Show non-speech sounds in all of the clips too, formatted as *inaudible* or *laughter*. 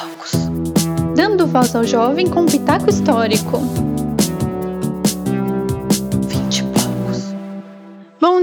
poucos. Dando voz ao jovem com pitaco histórico.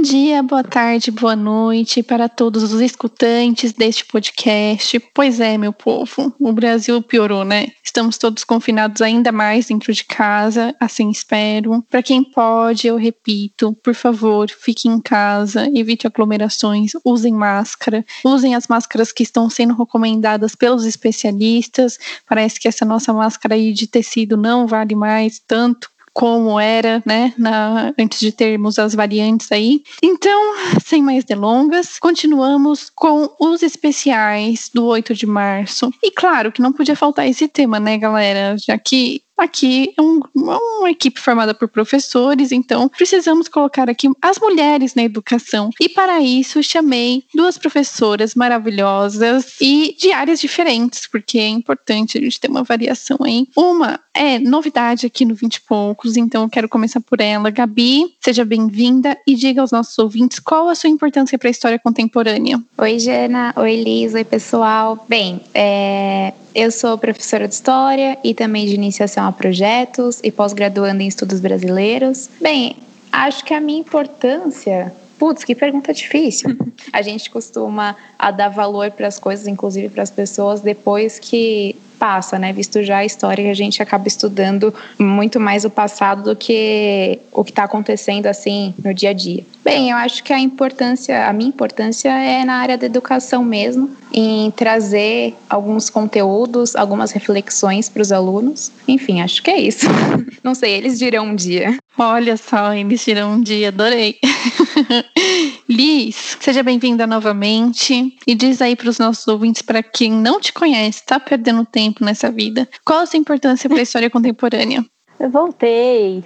Dia, boa tarde, boa noite para todos os escutantes deste podcast. Pois é, meu povo, o Brasil piorou, né? Estamos todos confinados ainda mais dentro de casa, assim espero. Para quem pode, eu repito, por favor, fique em casa, evite aglomerações, usem máscara, usem as máscaras que estão sendo recomendadas pelos especialistas. Parece que essa nossa máscara aí de tecido não vale mais tanto como era, né, na, antes de termos as variantes aí. Então, sem mais delongas, continuamos com os especiais do 8 de março. E claro que não podia faltar esse tema, né, galera? Já que Aqui é um, uma equipe formada por professores, então precisamos colocar aqui as mulheres na educação. E para isso chamei duas professoras maravilhosas e de áreas diferentes, porque é importante a gente ter uma variação aí. Uma é novidade aqui no 20 e poucos, então eu quero começar por ela. Gabi, seja bem-vinda e diga aos nossos ouvintes qual a sua importância para a história contemporânea. Oi, Jana. Oi, Liz. Oi, pessoal. Bem, é, eu sou professora de História e também de iniciação a projetos e pós-graduando em estudos brasileiros. Bem, acho que a minha importância Putz, que pergunta difícil. *laughs* A gente costuma a dar valor para as coisas, inclusive para as pessoas, depois que passa, né? Visto já a história que a gente acaba estudando muito mais o passado do que o que está acontecendo assim no dia a dia. Bem, eu acho que a importância, a minha importância é na área da educação mesmo, em trazer alguns conteúdos, algumas reflexões para os alunos. Enfim, acho que é isso. *laughs* Não sei, eles dirão um dia. Olha só, eles dirão um dia, adorei. *laughs* Liz, seja bem-vinda novamente e diz aí para os nossos ouvintes, para quem não te conhece, está perdendo tempo nessa vida, qual a sua importância para a história contemporânea? *laughs* Eu voltei.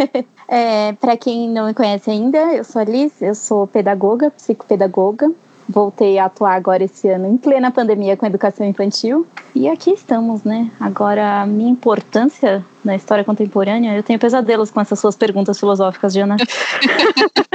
*laughs* é, para quem não me conhece ainda, eu sou a Liz, eu sou pedagoga, psicopedagoga. Voltei a atuar agora esse ano em plena pandemia com educação infantil. E aqui estamos, né? Agora, a minha importância na história contemporânea, eu tenho pesadelos com essas suas perguntas filosóficas, Diana.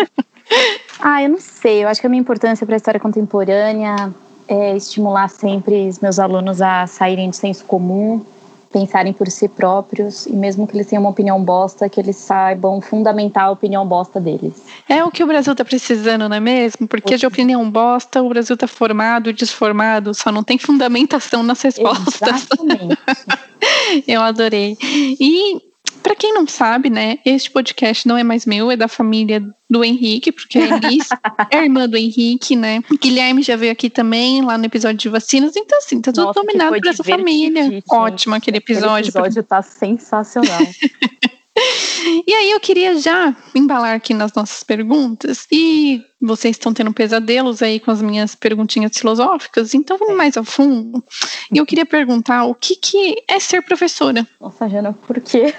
*laughs* ah, eu não sei. Eu acho que a minha importância para a história contemporânea é estimular sempre os meus alunos a saírem do senso comum, pensarem por si próprios e mesmo que eles tenham uma opinião bosta, que eles saibam fundamentar a opinião bosta deles. É o que o Brasil está precisando, não é mesmo? Porque de opinião bosta o Brasil está formado, desformado, só não tem fundamentação nas respostas. Exatamente. *laughs* Eu adorei. E para quem não sabe, né, este podcast não é mais meu, é da família do Henrique, porque a Elis *laughs* é a irmã do Henrique, né? Guilherme já veio aqui também, lá no episódio de vacinas. Então, assim, tá tudo Nossa, dominado por essa família. Ótimo aquele episódio. Aquele episódio tá sensacional. *laughs* E aí eu queria já embalar aqui nas nossas perguntas e vocês estão tendo pesadelos aí com as minhas perguntinhas filosóficas, então vamos mais a fundo. E eu queria perguntar o que, que é ser professora? Nossa, Jana, por quê?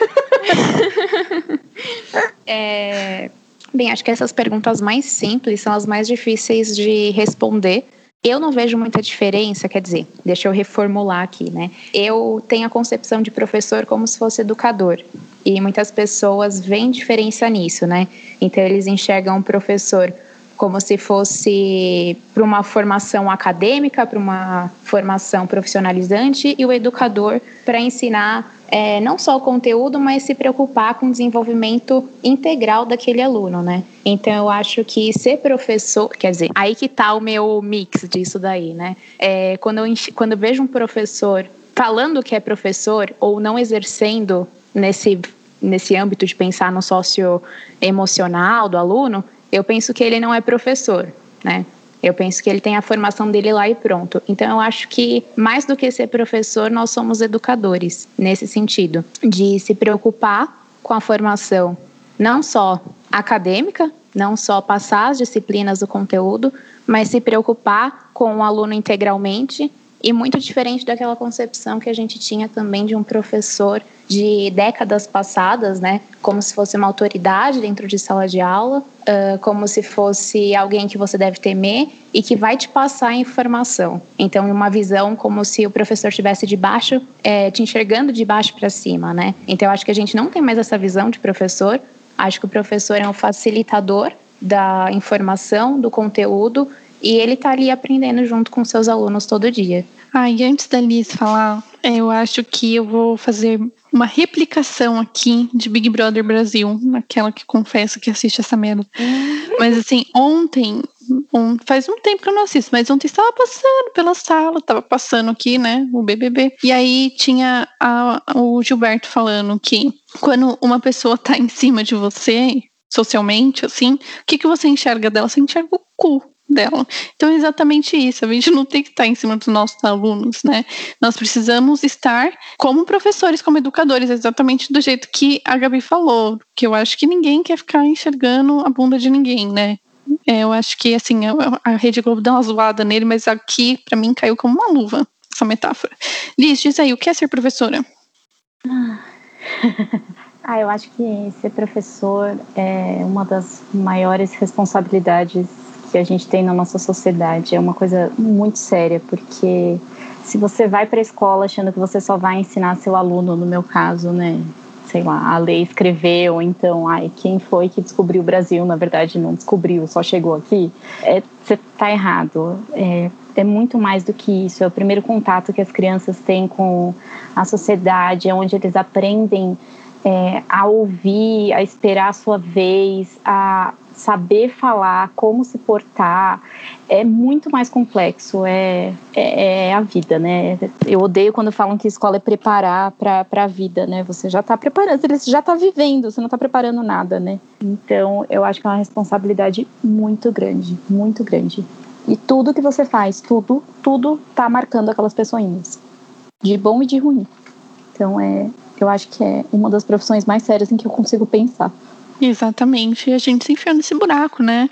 *laughs* é, bem, acho que essas perguntas mais simples são as mais difíceis de responder. Eu não vejo muita diferença, quer dizer, deixa eu reformular aqui, né? Eu tenho a concepção de professor como se fosse educador. E muitas pessoas veem diferença nisso, né? Então eles enxergam o professor como se fosse para uma formação acadêmica, para uma formação profissionalizante, e o educador para ensinar é, não só o conteúdo, mas se preocupar com o desenvolvimento integral daquele aluno, né? Então eu acho que ser professor, quer dizer, aí que tá o meu mix disso daí, né? É, quando, eu, quando eu vejo um professor falando que é professor ou não exercendo nesse, nesse âmbito de pensar no sócio emocional do aluno, eu penso que ele não é professor, né? Eu penso que ele tem a formação dele lá e pronto. Então eu acho que mais do que ser professor, nós somos educadores nesse sentido, de se preocupar com a formação não só acadêmica, não só passar as disciplinas do conteúdo, mas se preocupar com o aluno integralmente e muito diferente daquela concepção que a gente tinha também de um professor de décadas passadas, né, como se fosse uma autoridade dentro de sala de aula, uh, como se fosse alguém que você deve temer e que vai te passar a informação. Então, uma visão como se o professor estivesse de baixo, é, te enxergando de baixo para cima, né? Então, acho que a gente não tem mais essa visão de professor. Acho que o professor é um facilitador da informação, do conteúdo E ele tá ali aprendendo junto com seus alunos todo dia. Ah, e antes da Liz falar, eu acho que eu vou fazer uma replicação aqui de Big Brother Brasil, aquela que confessa que assiste essa merda. *laughs* Mas assim, ontem, um, faz um tempo que eu não assisto, mas ontem estava passando pela sala, estava passando aqui, né, o BBB. E aí tinha a, o Gilberto falando que quando uma pessoa tá em cima de você, socialmente, assim, o que, que você enxerga dela? Você enxerga o cu dela. Então é exatamente isso. A gente não tem que estar em cima dos nossos alunos, né? Nós precisamos estar como professores, como educadores, exatamente do jeito que a Gabi falou, que eu acho que ninguém quer ficar enxergando a bunda de ninguém, né? É, eu acho que assim a, Rede Globo deu uma zoada nele, mas aqui para mim caiu como uma luva essa metáfora. Liz, diz aí, o que é ser professora? *laughs* Ah, eu acho que ser professor é uma das maiores responsabilidades que a gente tem na nossa sociedade. É uma coisa muito séria, porque se você vai para a escola achando que você só vai ensinar seu aluno, no meu caso, né? Sei lá, a lei escreveu, ou então, ai, quem foi que descobriu o Brasil? Na verdade, não descobriu, só chegou aqui. É, você está errado. É, é muito mais do que isso. É o primeiro contato que as crianças têm com a sociedade, é onde eles aprendem é, a ouvir, a esperar a sua vez, a saber falar, como se portar, é muito mais complexo, é, é, é a vida, né? Eu odeio quando falam que escola é preparar para a vida, né? Você já está preparando, você já está vivendo, você não está preparando nada, né? Então, eu acho que é uma responsabilidade muito grande, muito grande. E tudo que você faz, tudo, tudo tá marcando aquelas pessoinhas, de bom e de ruim. Então, é, eu acho que é uma das profissões mais sérias em que eu consigo pensar. Exatamente, e a gente se enfiou nesse buraco, né?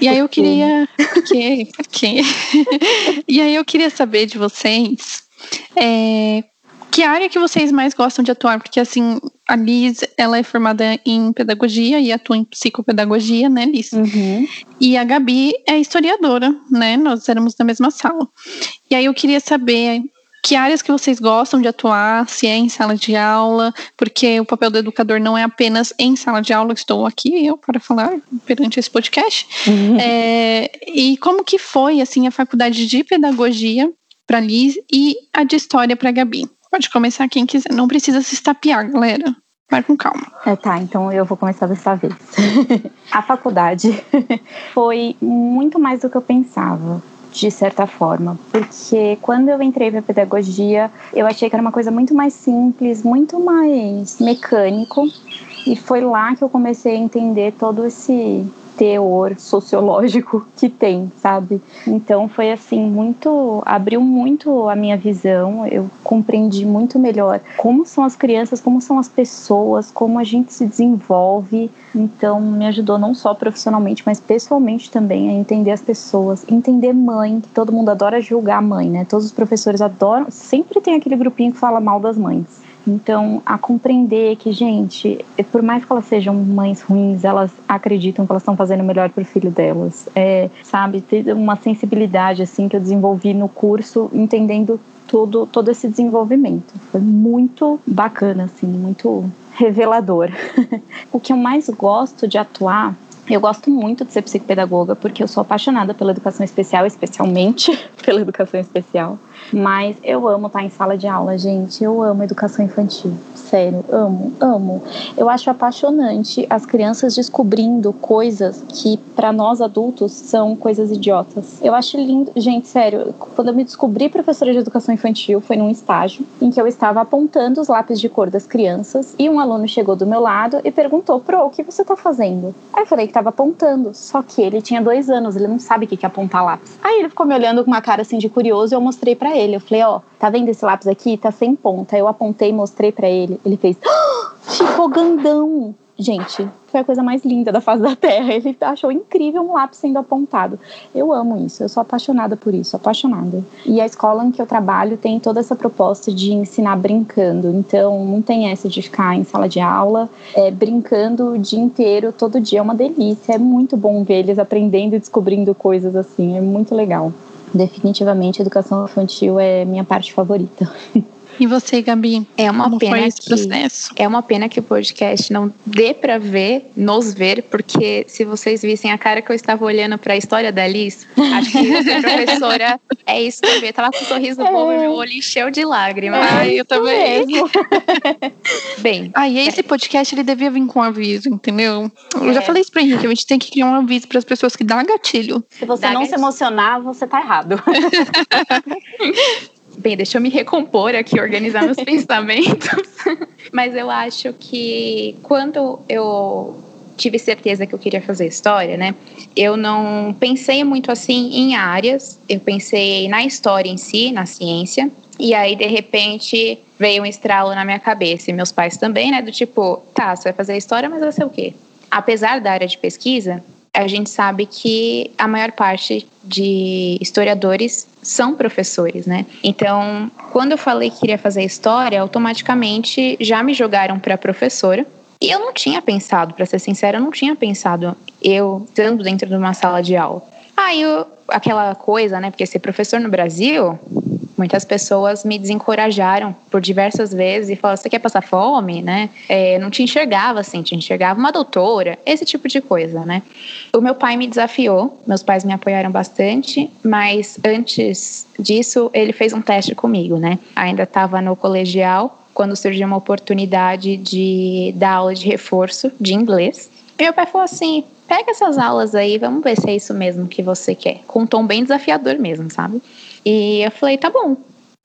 E aí eu queria. Por quê? Por quê? *laughs* e aí eu queria saber de vocês é, que área que vocês mais gostam de atuar? Porque assim, a Liz, ela é formada em pedagogia e atua em psicopedagogia, né, Liz? Uhum. E a Gabi é historiadora, né? Nós éramos na mesma sala. E aí eu queria saber que áreas que vocês gostam de atuar, se é em sala de aula, porque o papel do educador não é apenas em sala de aula, estou aqui eu para falar perante esse podcast. Uhum. É, e como que foi assim a faculdade de pedagogia para Liz e a de história para Gabi? Pode começar quem quiser, não precisa se estapear, galera. Vai com calma. É, tá, então eu vou começar dessa vez. *laughs* a faculdade *laughs* foi muito mais do que eu pensava de certa forma, porque quando eu entrei para pedagogia, eu achei que era uma coisa muito mais simples, muito mais mecânico, e foi lá que eu comecei a entender todo esse teor sociológico que tem, sabe? Então foi assim, muito. abriu muito a minha visão, eu compreendi muito melhor como são as crianças, como são as pessoas, como a gente se desenvolve. Então me ajudou não só profissionalmente, mas pessoalmente também a entender as pessoas, entender mãe, que todo mundo adora julgar a mãe, né? Todos os professores adoram, sempre tem aquele grupinho que fala mal das mães. Então, a compreender que, gente, por mais que elas sejam mães ruins, elas acreditam que elas estão fazendo o melhor para o filho delas. É, sabe, ter uma sensibilidade assim que eu desenvolvi no curso, entendendo todo, todo esse desenvolvimento. Foi muito bacana, assim, muito revelador. *laughs* o que eu mais gosto de atuar eu gosto muito de ser psicopedagoga porque eu sou apaixonada pela educação especial, especialmente *laughs* pela educação especial. Mas eu amo estar em sala de aula, gente. Eu amo educação infantil sério, amo, amo. Eu acho apaixonante as crianças descobrindo coisas que para nós adultos são coisas idiotas. Eu acho lindo, gente, sério, quando eu me descobri professora de educação infantil foi num estágio em que eu estava apontando os lápis de cor das crianças e um aluno chegou do meu lado e perguntou: Pro, o que você tá fazendo? Aí eu falei que tava apontando, só que ele tinha dois anos, ele não sabe o que é apontar lápis. Aí ele ficou me olhando com uma cara assim de curioso e eu mostrei para ele. Eu falei: Ó, oh, tá vendo esse lápis aqui? Tá sem ponta. Eu apontei mostrei para ele. Ele fez, ah, ficou gandão. Gente, foi a coisa mais linda da face da Terra. Ele achou incrível um lápis sendo apontado. Eu amo isso, eu sou apaixonada por isso, apaixonada. E a escola em que eu trabalho tem toda essa proposta de ensinar brincando. Então, não tem essa de ficar em sala de aula, é, brincando o dia inteiro, todo dia. É uma delícia. É muito bom ver eles aprendendo e descobrindo coisas assim. É muito legal. Definitivamente, educação infantil é minha parte favorita. *laughs* E você, Gabi? É uma Como pena foi esse que processo? é uma pena que o podcast não dê para ver, nos ver, porque se vocês vissem a cara que eu estava olhando para a história da Liz, acho que *laughs* a professora é isso que eu vi. Eu tava com um sorriso É. bobo e meu olho encheu de lágrimas. *laughs* Ai, eu também. Bem, Ah, e esse podcast ele devia vir com aviso, entendeu? Eu já É. falei isso pra Henrique, a gente tem que criar um aviso para as pessoas que dá gatilho. Se você Dá não se gatilho. emocionar, você tá errado. *laughs* Bem, deixa eu me recompor aqui, organizar meus *laughs* pensamentos. *laughs* Mas eu acho que quando eu tive certeza que eu queria fazer história, né? Eu não pensei muito assim em áreas, eu pensei na história em si, na ciência. E aí, de repente, veio um estralo na minha cabeça, e meus pais também, né? Do tipo, tá, você vai fazer história, mas vai ser o quê? Apesar da área de pesquisa, a gente sabe que a maior parte de historiadores são professores, né? Então, quando eu falei que queria fazer história, automaticamente já me jogaram para professora. E eu não tinha pensado, para ser sincera, eu não tinha pensado eu estando dentro de uma sala de aula. Aí, eu- aquela coisa, né? Porque ser professor no Brasil, muitas pessoas me desencorajaram por diversas vezes e falaram: você quer passar fome, né? É, não te enxergava assim, te enxergava uma doutora, esse tipo de coisa, né? O meu pai me desafiou, meus pais me apoiaram bastante, mas antes disso, ele fez um teste comigo, né? Ainda estava no colegial, quando surgiu uma oportunidade de dar aula de reforço de inglês. E meu pai falou assim: pega essas aulas aí, vamos ver se é isso mesmo que você quer. Com um tom bem desafiador mesmo, sabe? E eu falei: tá bom.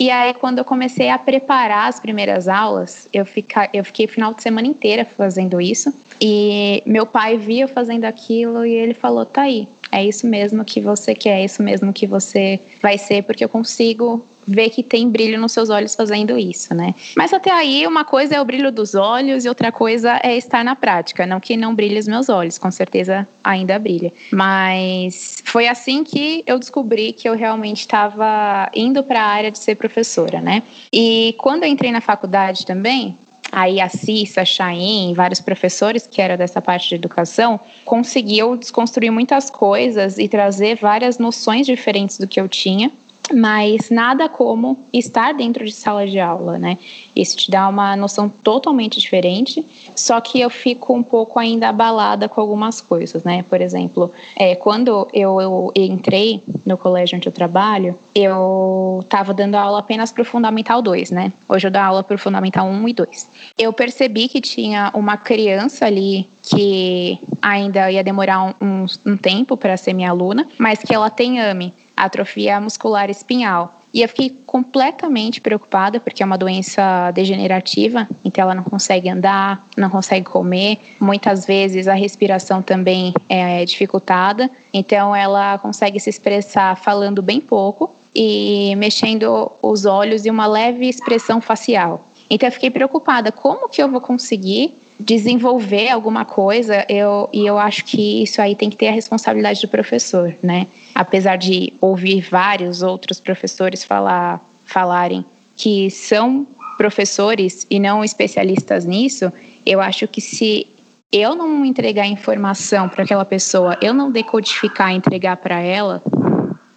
E aí, quando eu comecei a preparar as primeiras aulas, eu, fica, eu fiquei o final de semana inteira fazendo isso. E meu pai via eu fazendo aquilo e ele falou: tá aí, é isso mesmo que você quer, é isso mesmo que você vai ser, porque eu consigo ver que tem brilho nos seus olhos fazendo isso, né? Mas até aí, uma coisa é o brilho dos olhos e outra coisa é estar na prática. Não que não brilhe os meus olhos, com certeza ainda brilha. Mas foi assim que eu descobri que eu realmente estava indo para a área de ser professora, né? E quando eu entrei na faculdade também, Aí a Cissa, a Chain, vários professores que eram dessa parte de educação, conseguiam desconstruir muitas coisas e trazer várias noções diferentes do que eu tinha, mas nada como estar dentro de sala de aula, né? Isso te dá uma noção totalmente diferente, só que eu fico um pouco ainda abalada com algumas coisas, né? Por exemplo, é, quando eu, eu entrei no colégio onde eu trabalho, eu estava dando aula apenas para o Fundamental 2, né? Hoje eu dou aula para o Fundamental 1 e 2. Eu percebi que tinha uma criança ali que ainda ia demorar um, um, um tempo para ser minha aluna, mas que ela tem AME, atrofia muscular espinhal. E eu fiquei completamente preocupada, porque é uma doença degenerativa, então ela não consegue andar, não consegue comer, muitas vezes a respiração também é dificultada, então ela consegue se expressar falando bem pouco e mexendo os olhos e uma leve expressão facial. Então eu fiquei preocupada, como que eu vou conseguir desenvolver alguma coisa, eu, e eu acho que isso aí tem que ter a responsabilidade do professor, né? Apesar de ouvir vários outros professores falar, falarem que são professores e não especialistas nisso, eu acho que se eu não entregar informação para aquela pessoa, eu não decodificar e entregar para ela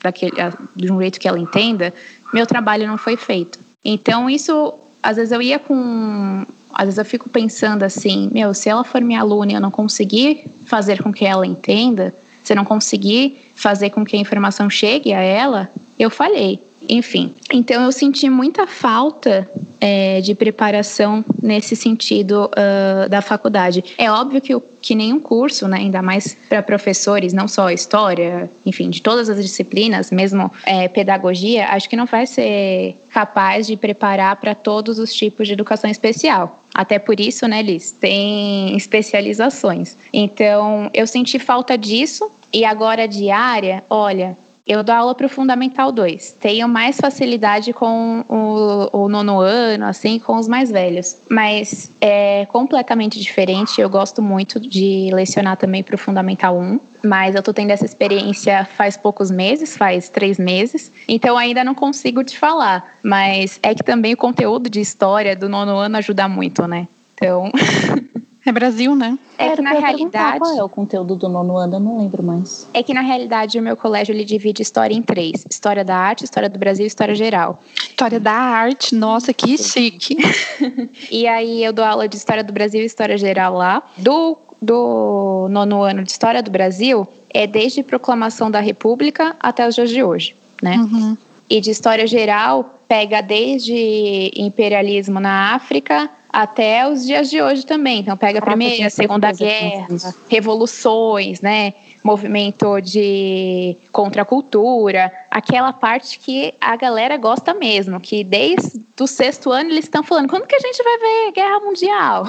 daquele, de um jeito que ela entenda, meu trabalho não foi feito. Então, isso, às vezes eu ia com às vezes eu fico pensando assim, meu, se ela for minha aluna e eu não conseguir fazer com que ela entenda, se eu não conseguir fazer com que a informação chegue a ela, eu falhei. Enfim, então eu senti muita falta é, de preparação nesse sentido uh, da faculdade. É óbvio que, que nenhum curso, né, ainda mais para professores, não só história, enfim, de todas as disciplinas, mesmo é, pedagogia, acho que não vai ser capaz de preparar para todos os tipos de educação especial. Até por isso, né, Liz, tem especializações. Então, eu senti falta disso. E agora, de área, olha, eu dou aula para o Fundamental 2. Tenho mais facilidade com o, o, nono ano, assim, com os mais velhos. Mas é completamente diferente. Eu gosto muito de lecionar também para o Fundamental 1. Mas eu estou tendo essa experiência faz poucos meses, faz três meses. Então ainda não consigo te falar. Mas é que também o conteúdo de história do nono ano ajuda muito, né? Então. *laughs* É Brasil, né? É que na realidade. Qual é o conteúdo do nono ano? Eu não lembro mais. É que na realidade o meu colégio ele divide história em três: história da arte, história do Brasil e história geral. História da arte, nossa, que chique. *laughs* e aí eu dou aula de história do Brasil e história geral lá. Do, do nono ano de história do Brasil é desde a proclamação da República até os dias de hoje, né? Uhum. E de história geral pega desde imperialismo na África até os dias de hoje também. Então pega a Primeira, a Segunda Guerra, revoluções, né? Movimento de contracultura, aquela parte que a galera gosta mesmo, que desde o sexto ano eles estão falando, quando que a gente vai ver Guerra Mundial?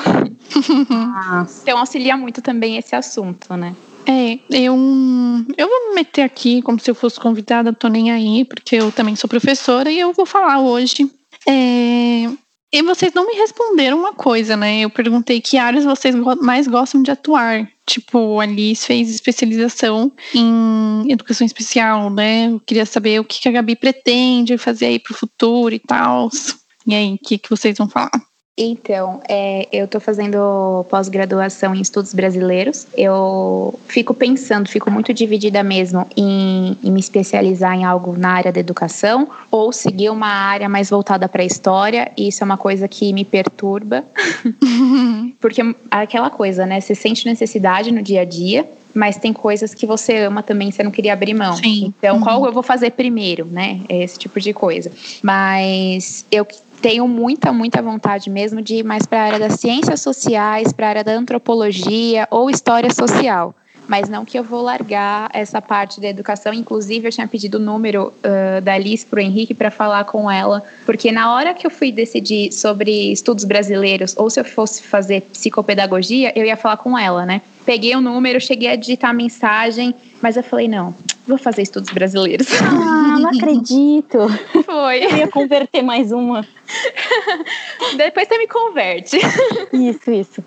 *laughs* então auxilia muito também esse assunto, né? É, eu, eu vou me meter aqui como se eu fosse convidada, tô nem aí, porque eu também sou professora e eu vou falar hoje é, e vocês não me responderam uma coisa, né? Eu perguntei que áreas vocês mais gostam de atuar. Tipo, a Alice fez especialização em educação especial, né? Eu queria saber o que a Gabi pretende fazer aí pro futuro e tal. E aí, o que, que vocês vão falar? Então, é, eu estou fazendo pós-graduação em estudos brasileiros. Eu fico pensando, fico muito dividida mesmo em, em, me especializar em algo na área da educação ou seguir uma área mais voltada para a história. E isso é uma coisa que me perturba, *laughs* porque aquela coisa, né? Você sente necessidade no dia a dia, mas tem coisas que você ama também, você não queria abrir mão. Sim. Então, uhum. qual eu vou fazer primeiro, né? É esse tipo de coisa. Mas eu tenho muita, muita vontade mesmo de ir mais para a área das ciências sociais, para a área da antropologia ou história social. Mas não que eu vou largar essa parte da educação. Inclusive, eu tinha pedido o número uh, da Alice para o Henrique para falar com ela, porque na hora que eu fui decidir sobre estudos brasileiros ou se eu fosse fazer psicopedagogia, eu ia falar com ela, né? Peguei o número, cheguei a digitar a mensagem, mas eu falei: não, vou fazer estudos brasileiros. Ah, não acredito. *laughs* Foi. Eu ia converter mais uma. *laughs* Depois você me converte. Isso, isso.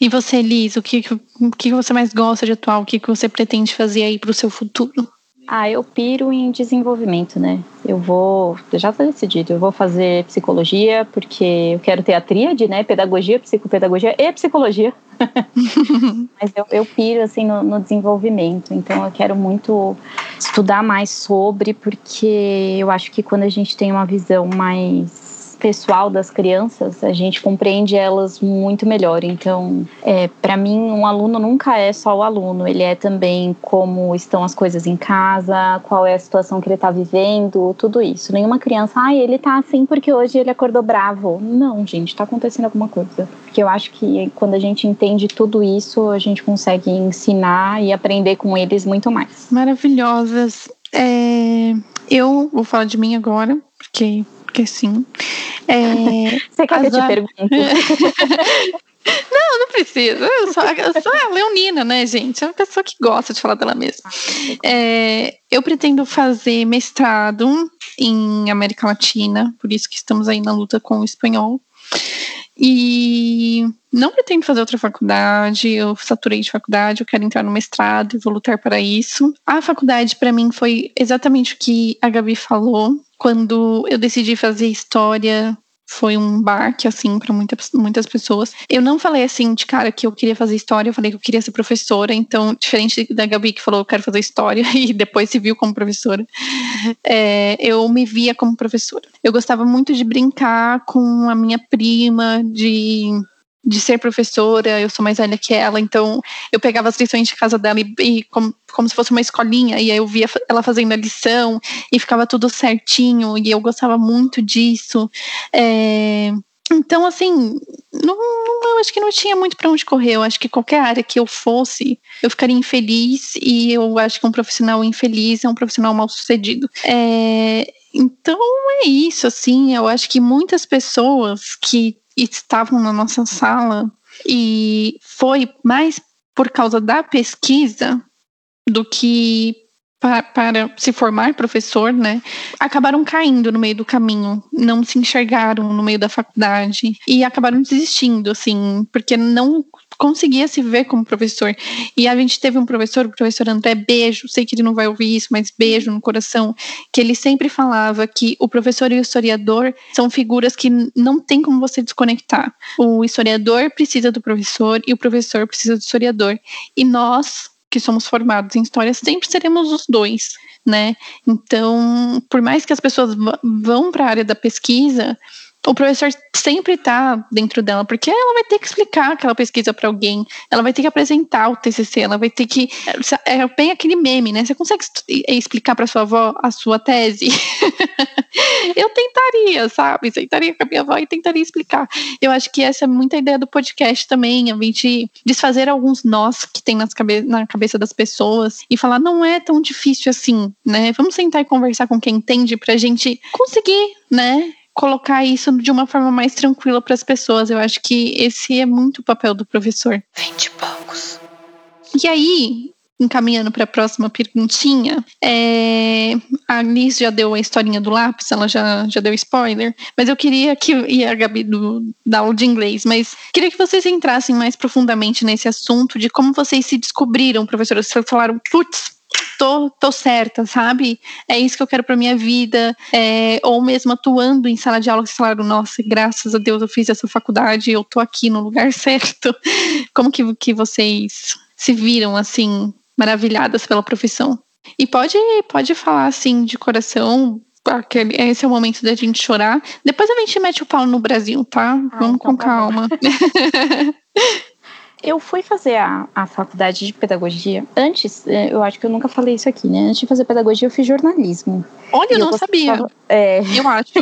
E você, Liz, o que, o que você mais gosta de atuar? O que, que você pretende fazer aí para o seu futuro? Ah, eu piro em desenvolvimento, né? Eu vou, já está decidido, eu vou fazer psicologia, porque eu quero ter a tríade, né? Pedagogia, psicopedagogia e psicologia. *laughs* Mas eu, eu piro, assim, no, no desenvolvimento. Então, eu quero muito estudar mais sobre, porque eu acho que quando a gente tem uma visão mais pessoal das crianças, a gente compreende elas muito melhor. Então, é, para mim, um aluno nunca é só o aluno, ele é também como estão as coisas em casa, qual é a situação que ele está vivendo, tudo isso. Nenhuma criança, ah, ele tá assim porque hoje ele acordou bravo. Não, gente, está acontecendo alguma coisa. Porque eu acho que quando a gente entende tudo isso, a gente consegue ensinar e aprender com eles muito mais. Maravilhosas. É, eu vou falar de mim agora, porque porque sim. É, *laughs* Você quer que eu te pergunte? *laughs* Não, não precisa. Eu sou, eu sou a Leonina, né, gente? É uma pessoa que gosta de falar dela mesma. É, eu pretendo fazer mestrado em América Latina, por isso que estamos aí na luta com o espanhol. E não pretendo fazer outra faculdade, eu saturei de faculdade, eu quero entrar no mestrado e vou lutar para isso. A faculdade, para mim, foi exatamente o que a Gabi falou. Quando eu decidi fazer história, foi um barque, assim, para muitas, muitas pessoas. Eu não falei assim de cara que eu queria fazer história, eu falei que eu queria ser professora, então, diferente da Gabi que falou eu quero fazer história *laughs* e depois se viu como professora, é, eu me via como professora. Eu gostava muito de brincar com a minha prima, de de ser professora, eu sou mais velha que ela, então eu pegava as lições de casa dela e, e como, como se fosse uma escolinha, e aí eu via ela fazendo a lição e ficava tudo certinho, e eu gostava muito disso. É, então, assim, não, não, eu acho que não tinha muito para onde correr. Eu acho que qualquer área que eu fosse, eu ficaria infeliz, e eu acho que um profissional infeliz é um profissional mal sucedido. É, então é isso, assim, eu acho que muitas pessoas que estavam na nossa sala. E foi mais por causa da pesquisa do que para, para, se formar professor, né, acabaram caindo no meio do caminho, não se enxergaram no meio da faculdade e acabaram desistindo, assim, porque não conseguia se ver como professor. E a gente teve um professor, o professor André Beijo, sei que ele não vai ouvir isso, mas beijo no coração, que ele sempre falava que o professor e o historiador são figuras que não tem como você desconectar. O historiador precisa do professor e o professor precisa do historiador. E nós, que somos formados em história, sempre seremos os dois, né? Então, por mais que as pessoas vão para a área da pesquisa, o professor sempre está dentro dela, porque ela vai ter que explicar aquela pesquisa para alguém, ela vai ter que apresentar o TCC, ela vai ter que. É bem aquele meme, né? Você consegue explicar para sua avó a sua tese? *laughs* eu tentaria, sabe? Sentaria com a minha avó e tentaria explicar. Eu acho que essa é muita ideia do podcast também, a gente desfazer alguns nós que tem nas cabe na cabeça das pessoas e falar, não é tão difícil assim, né? Vamos sentar e conversar com quem entende pra gente conseguir, né? Colocar isso de uma forma mais tranquila para as pessoas. Eu acho que esse é muito o papel do professor. Vinte poucos. E aí, encaminhando para a próxima perguntinha, é, a Liz já deu a historinha do lápis, ela já, já deu spoiler, mas eu queria que, e a Gabi do, da aula de inglês, mas queria que vocês entrassem mais profundamente nesse assunto de como vocês se descobriram, professora. Vocês falaram, putz, tô, tô certa, sabe? É isso que eu quero para minha vida. É, ou mesmo atuando em sala de aula, que falaram, nossa, graças a Deus eu fiz essa faculdade, eu tô aqui no lugar *laughs* certo. Como que, que vocês se viram assim, maravilhadas pela profissão? E pode, pode falar assim de coração, aquele, esse é o momento da gente chorar. Depois a gente mete o pau no Brasil, tá? Ah, Vamos então com tá calma. *laughs* Eu fui fazer a, a faculdade de pedagogia. Antes, é, eu acho que eu nunca falei isso aqui, né? Antes de fazer pedagogia, eu fiz jornalismo. Olha, eu não gostava, sabia. É, eu acho.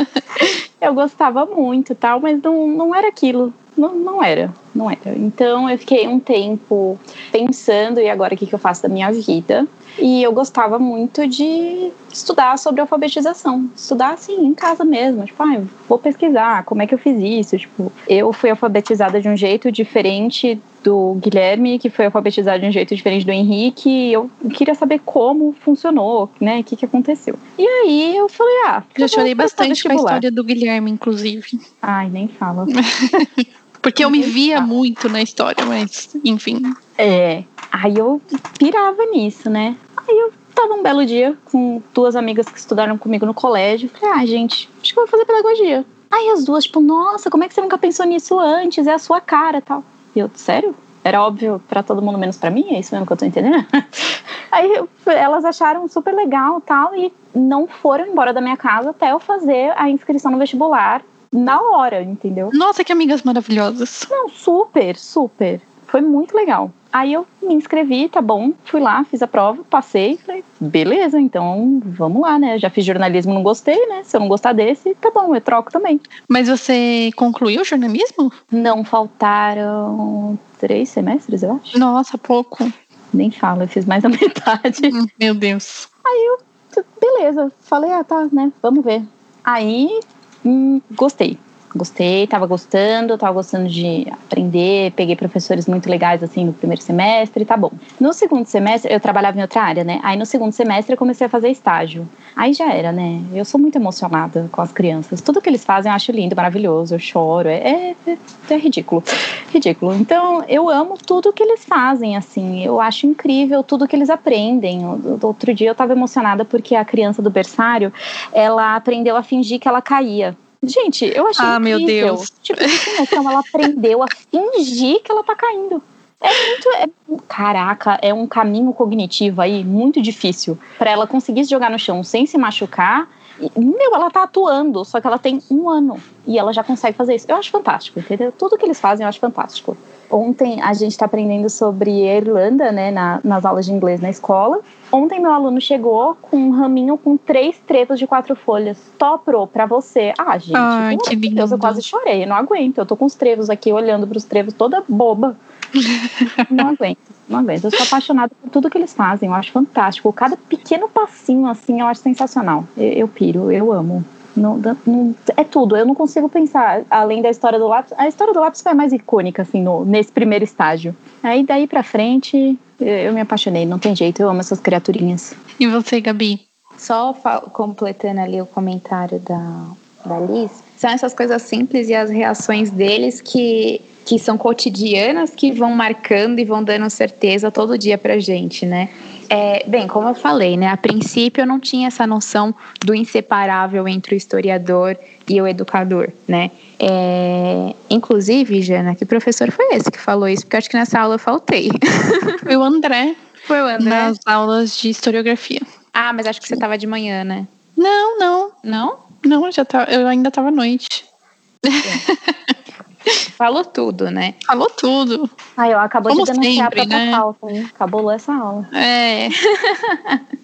*laughs* eu gostava muito tal, mas não, não era aquilo. Não, não era, não era. Então eu fiquei um tempo pensando, e agora o que, que eu faço da minha vida? E eu gostava muito de estudar sobre alfabetização. Estudar assim, em casa mesmo. Tipo, ah, vou pesquisar como é que eu fiz isso. Tipo, eu fui alfabetizada de um jeito diferente do Guilherme, que foi alfabetizado de um jeito diferente do Henrique. E eu queria saber como funcionou, né? O que, que aconteceu. E aí eu falei, ah. Já chorei bastante com a história do Guilherme, inclusive. Ai, nem fala. *laughs* Porque eu me via muito na história, mas, enfim. É. Aí eu pirava nisso, né? Aí eu tava um belo dia com duas amigas que estudaram comigo no colégio. Falei, ah, gente, acho que eu vou fazer pedagogia. Aí as duas, tipo, nossa, como é que você nunca pensou nisso antes? É a sua cara tal. E eu, sério? Era óbvio para todo mundo, menos para mim? É isso mesmo que eu tô entendendo? *laughs* Aí elas acharam super legal tal e não foram embora da minha casa até eu fazer a inscrição no vestibular na hora, entendeu? Nossa, que amigas maravilhosas. Não, super, super. Foi muito legal. Aí eu me inscrevi, tá bom, fui lá, fiz a prova, passei, falei, beleza, então vamos lá, né? Já fiz jornalismo, não gostei, né? Se eu não gostar desse, tá bom, eu troco também. Mas você concluiu jornalismo? Não, faltaram três semestres, eu acho. Nossa, pouco. Nem falo, eu fiz mais da *laughs* metade. Hum, meu Deus. Aí eu, beleza, falei, ah, tá, né? Vamos ver. Aí, hum, gostei gostei, estava gostando, estava gostando de aprender, peguei professores muito legais assim no primeiro semestre, tá bom. No segundo semestre, eu trabalhava em outra área, né? Aí no segundo semestre eu comecei a fazer estágio. Aí já era, né? Eu sou muito emocionada com as crianças. Tudo que eles fazem eu acho lindo, maravilhoso, eu choro, é, é, é ridículo. Ridículo. Então, eu amo tudo que eles fazem, assim. Eu acho incrível tudo que eles aprendem. Outro dia eu estava emocionada porque a criança do berçário, ela aprendeu a fingir que ela caía. Gente, eu achei Ah, incrível. meu Deus. Tipo, ela aprendeu a fingir que ela tá caindo. É muito. É, caraca, é um caminho cognitivo aí muito difícil. para ela conseguir se jogar no chão sem se machucar. meu, ela tá atuando, só que ela tem um ano e ela já consegue fazer isso. Eu acho fantástico, entendeu? Tudo que eles fazem eu acho fantástico. Ontem a gente está aprendendo sobre a Irlanda, né, na, nas aulas de inglês na escola. Ontem meu aluno chegou com um raminho com três trevos de quatro folhas. Toprou para você. Ah, gente, Ai, que lindo. Deus, eu quase chorei, eu não aguento. Eu tô com os trevos aqui, olhando para os trevos toda boba. *laughs* não aguento, não aguento. Eu sou apaixonada por tudo que eles fazem, eu acho fantástico. Cada pequeno passinho assim, eu acho sensacional. Eu, eu piro, eu amo. Não, não, é tudo. Eu não consigo pensar além da história do lápis. A história do lápis foi a mais icônica, assim, no, nesse primeiro estágio. Aí daí pra frente, eu, me apaixonei, não tem jeito, eu amo essas criaturinhas. E você, Gabi? Só completando ali o comentário da, da Liz, são essas coisas simples e as reações deles que, que são cotidianas, que vão marcando e vão dando certeza todo dia pra gente, né? É, bem, como eu falei, né? A princípio eu não tinha essa noção do inseparável entre o historiador e o educador, né? É, inclusive, Jana, que professor foi esse que falou isso? Porque acho que nessa aula eu faltei. *laughs* Foi o André. Foi o André. Nas aulas de historiografia. Ah, mas acho que você estava de manhã, né? Não, não. Não? Não, já tá, eu ainda estava à noite. *laughs* Falou tudo, né? Falou tudo. Ah, eu acabou Como de denunciar sempre, pra né? falta, hein? Acabou essa aula. É.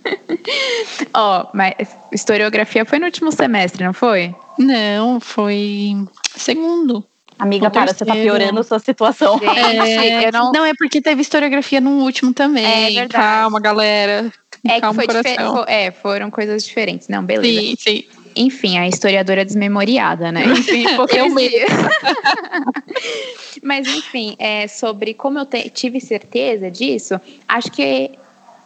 *laughs* Ó, mas historiografia foi no último semestre, não foi? Não, foi segundo. Amiga, para, você tá piorando a sua situação. É, eu não. não... é porque teve historiografia no último também. É verdade. Calma, galera. É que Calma, foi coração. diferente. É, foram coisas diferentes. Não, beleza. Sim, sim. Enfim, a historiadora desmemoriada, né? Enfim, *laughs* hipocrisia. *laughs* Mas, enfim, é, sobre como eu te- tive certeza disso, acho que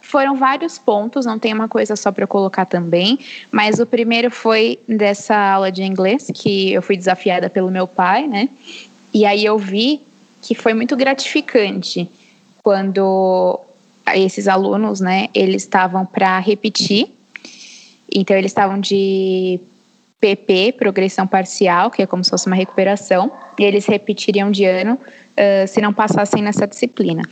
foram vários pontos, não tem uma coisa só para eu colocar também, mas o primeiro foi dessa aula de inglês, que eu fui desafiada pelo meu pai, né? E aí eu vi que foi muito gratificante quando esses alunos, né, eles estavam para repetir então, eles estavam de PP, progressão parcial, que é como se fosse uma recuperação, e eles repetiriam de ano ah, se não passassem nessa disciplina.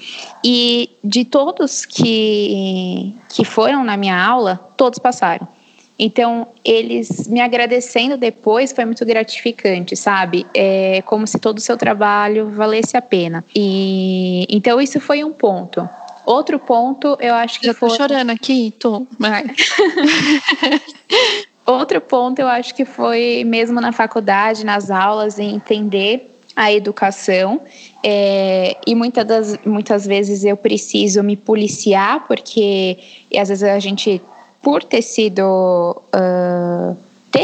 E de todos que, que foram na minha aula, todos passaram. Então, eles me agradecendo depois foi muito gratificante, sabe? É como se todo o seu trabalho valesse a pena. E então isso foi um ponto. Outro ponto, eu acho que Já tô foi chorando aqui, tô. *laughs* Outro ponto eu acho que foi mesmo na faculdade, nas aulas, em entender a educação. É, e muitas, das, muitas vezes eu preciso me policiar, porque às vezes a gente, por ter sido. ah,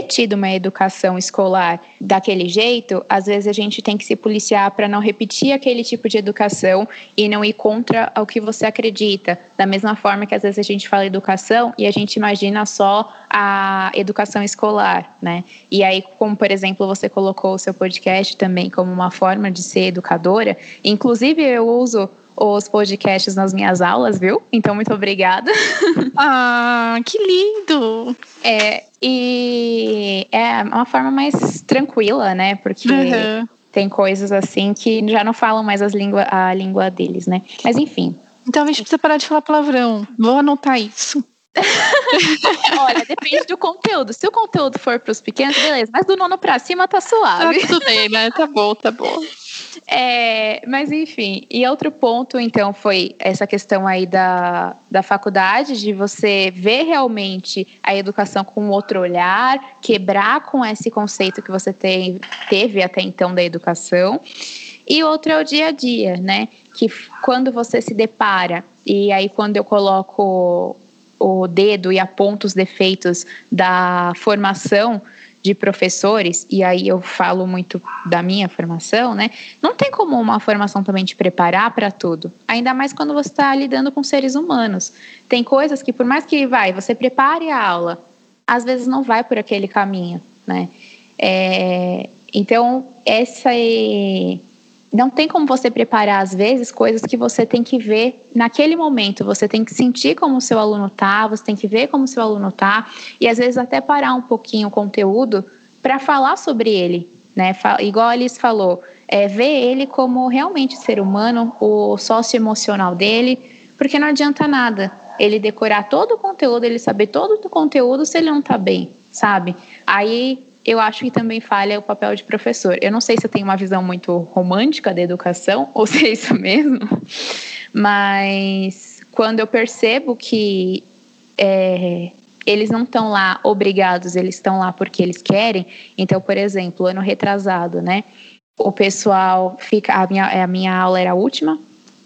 ter tido uma educação escolar daquele jeito, às vezes a gente tem que se policiar para não repetir aquele tipo de educação e não ir contra o que você acredita. Da mesma forma que às vezes a gente fala educação e a gente imagina só a educação escolar, né? E aí, como por exemplo, você colocou o seu podcast também como uma forma de ser educadora, inclusive eu uso os podcasts nas minhas aulas, viu? Então, muito obrigada. *laughs* Ah, que lindo! É, e é uma forma mais tranquila, né? Porque Uhum. tem coisas assim que já não falam mais as língua, a língua deles, né? Mas enfim. Então a gente precisa parar de falar palavrão. Vou anotar isso. *laughs* Olha, depende do conteúdo. Se o conteúdo for para os pequenos, beleza. Mas do nono para cima tá Tá suave. tudo bem, né? Tá bom, tá bom. É, mas enfim, e outro ponto, então, foi essa questão aí da, da faculdade, de você ver realmente a educação com outro olhar, quebrar com esse conceito que você tem, teve até então da educação. E outro é o dia a dia, né? Que quando você se depara, e aí quando eu coloco o dedo e aponto os defeitos da formação de professores, e aí eu falo muito da minha formação, né? Não tem como uma formação também te preparar para tudo. Ainda mais quando você está lidando com seres humanos. Tem coisas que, por mais que vai, você prepare a aula, às vezes não vai por aquele caminho, né? É, então, essa é, não tem como você preparar, às vezes, coisas que você tem que ver naquele momento. Você tem que sentir como o seu aluno tá, você tem que ver como o seu aluno tá, e às vezes até parar um pouquinho o conteúdo para falar sobre ele. Né? Igual a Alice falou, é, ver ele como realmente ser humano, o socioemocional dele, porque não adianta nada ele decorar todo o conteúdo, ele saber todo o conteúdo se ele não tá bem, sabe? Aí eu acho que também falha o papel de professor. Eu não sei se eu tenho uma visão muito romântica da educação, *laughs* ou se é isso mesmo, mas quando eu percebo que é, eles não estão lá obrigados, eles estão lá porque eles querem. Então, por exemplo, ano retrasado, né? O pessoal fica. A minha, a minha aula era a última,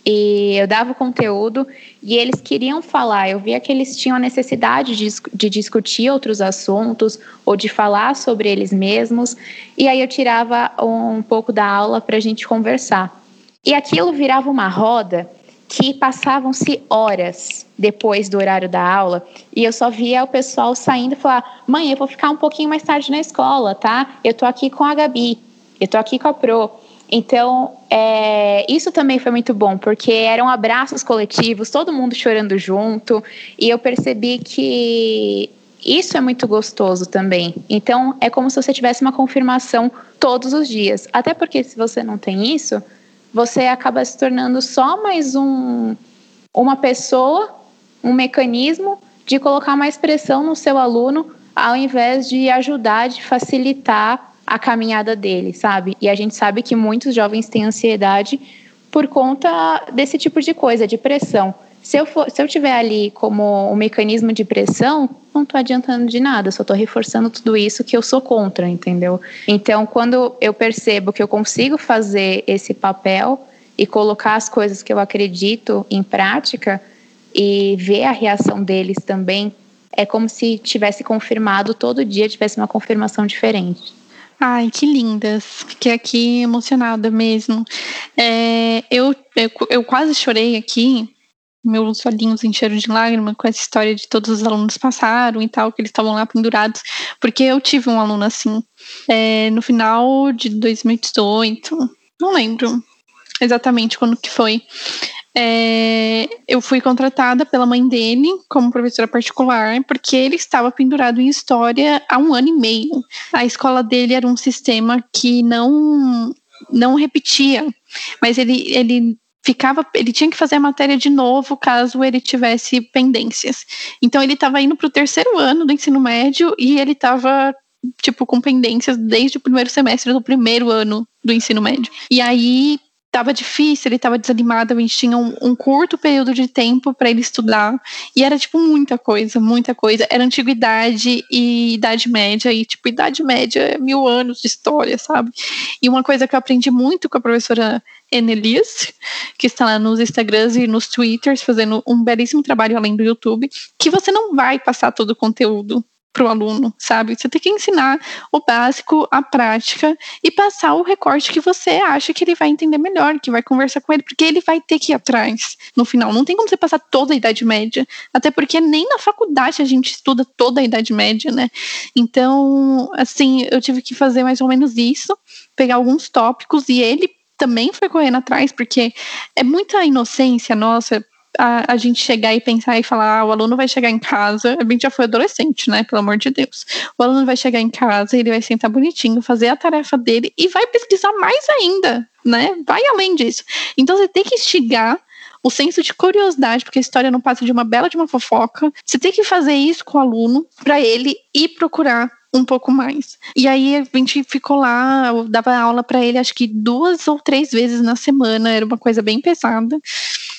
e eu dava o conteúdo e eles queriam falar. Eu via que eles tinham a necessidade de, de discutir outros assuntos ou de falar sobre eles mesmos. E aí eu tirava um pouco da aula para a gente conversar. E aquilo virava uma roda que passavam-se horas depois do horário da aula e eu só via o pessoal saindo e falar: mãe, eu vou ficar um pouquinho mais tarde na escola, tá? Eu tô aqui com a Gabi, eu tô aqui com a Pro. Então, é, isso também foi muito bom, porque eram abraços coletivos, todo mundo chorando junto, e eu percebi que isso é muito gostoso também. Então, é como se você tivesse uma confirmação todos os dias. Até porque, se você não tem isso, você acaba se tornando só mais um, uma pessoa, um mecanismo de colocar mais pressão no seu aluno, ao invés de ajudar, de facilitar a caminhada dele, sabe? E a gente sabe que muitos jovens têm ansiedade por conta desse tipo de coisa, de pressão. Se eu, for, se eu tiver ali como um mecanismo de pressão, não estou adiantando de nada, só estou reforçando tudo isso que eu sou contra, entendeu? Então, quando eu percebo que eu consigo fazer esse papel e colocar as coisas que eu acredito em prática e ver a reação deles também, é como se tivesse confirmado todo dia, tivesse uma confirmação diferente. Ai, que lindas. Fiquei aqui emocionada mesmo. É, eu, eu, eu quase chorei aqui meus olhinhos encheram de lágrima com essa história de todos os alunos passaram e tal, que eles estavam lá pendurados, porque eu tive um aluno assim, é, no final de 2018, não lembro exatamente quando que foi. É, eu fui contratada pela mãe dele como professora particular, porque ele estava pendurado em história há um ano e meio. A escola dele era um sistema que não não repetia, mas ele, ele ficava, ele tinha que fazer a matéria de novo caso ele tivesse pendências. Então ele estava indo para o terceiro ano do ensino médio e ele estava tipo com pendências desde o primeiro semestre do primeiro ano do ensino médio. E aí estava difícil, ele estava desanimado, a gente tinha um, um curto período de tempo para ele estudar e era tipo muita coisa, muita coisa. Era antiguidade e idade média e tipo idade média é mil anos de história, sabe? E uma coisa que eu aprendi muito com a professora Enelis, que está lá nos Instagrams e nos Twitters fazendo um belíssimo trabalho além do YouTube, que você não vai passar todo o conteúdo para o aluno, sabe? Você tem que ensinar o básico, a prática e passar o recorte que você acha que ele vai entender melhor, que vai conversar com ele, porque ele vai ter que ir atrás no final. Não tem como você passar toda a Idade Média, até porque nem na faculdade a gente estuda toda a Idade Média, né? Então, assim, eu tive que fazer mais ou menos isso, pegar alguns tópicos e ele também foi correndo atrás, porque é muita inocência nossa a, a, gente chegar e pensar e falar, ah, o aluno vai chegar em casa, a gente já foi adolescente, né? Pelo amor de Deus. O aluno vai chegar em casa, ele vai sentar bonitinho, fazer a tarefa dele e vai pesquisar mais ainda, né? Vai além disso. Então você tem que instigar o senso de curiosidade, porque a história não passa de uma bela de uma fofoca. Você tem que fazer isso com o aluno para ele ir procurar um pouco mais. E aí a gente ficou lá, eu dava aula para ele acho que duas ou três vezes na semana, era uma coisa bem pesada.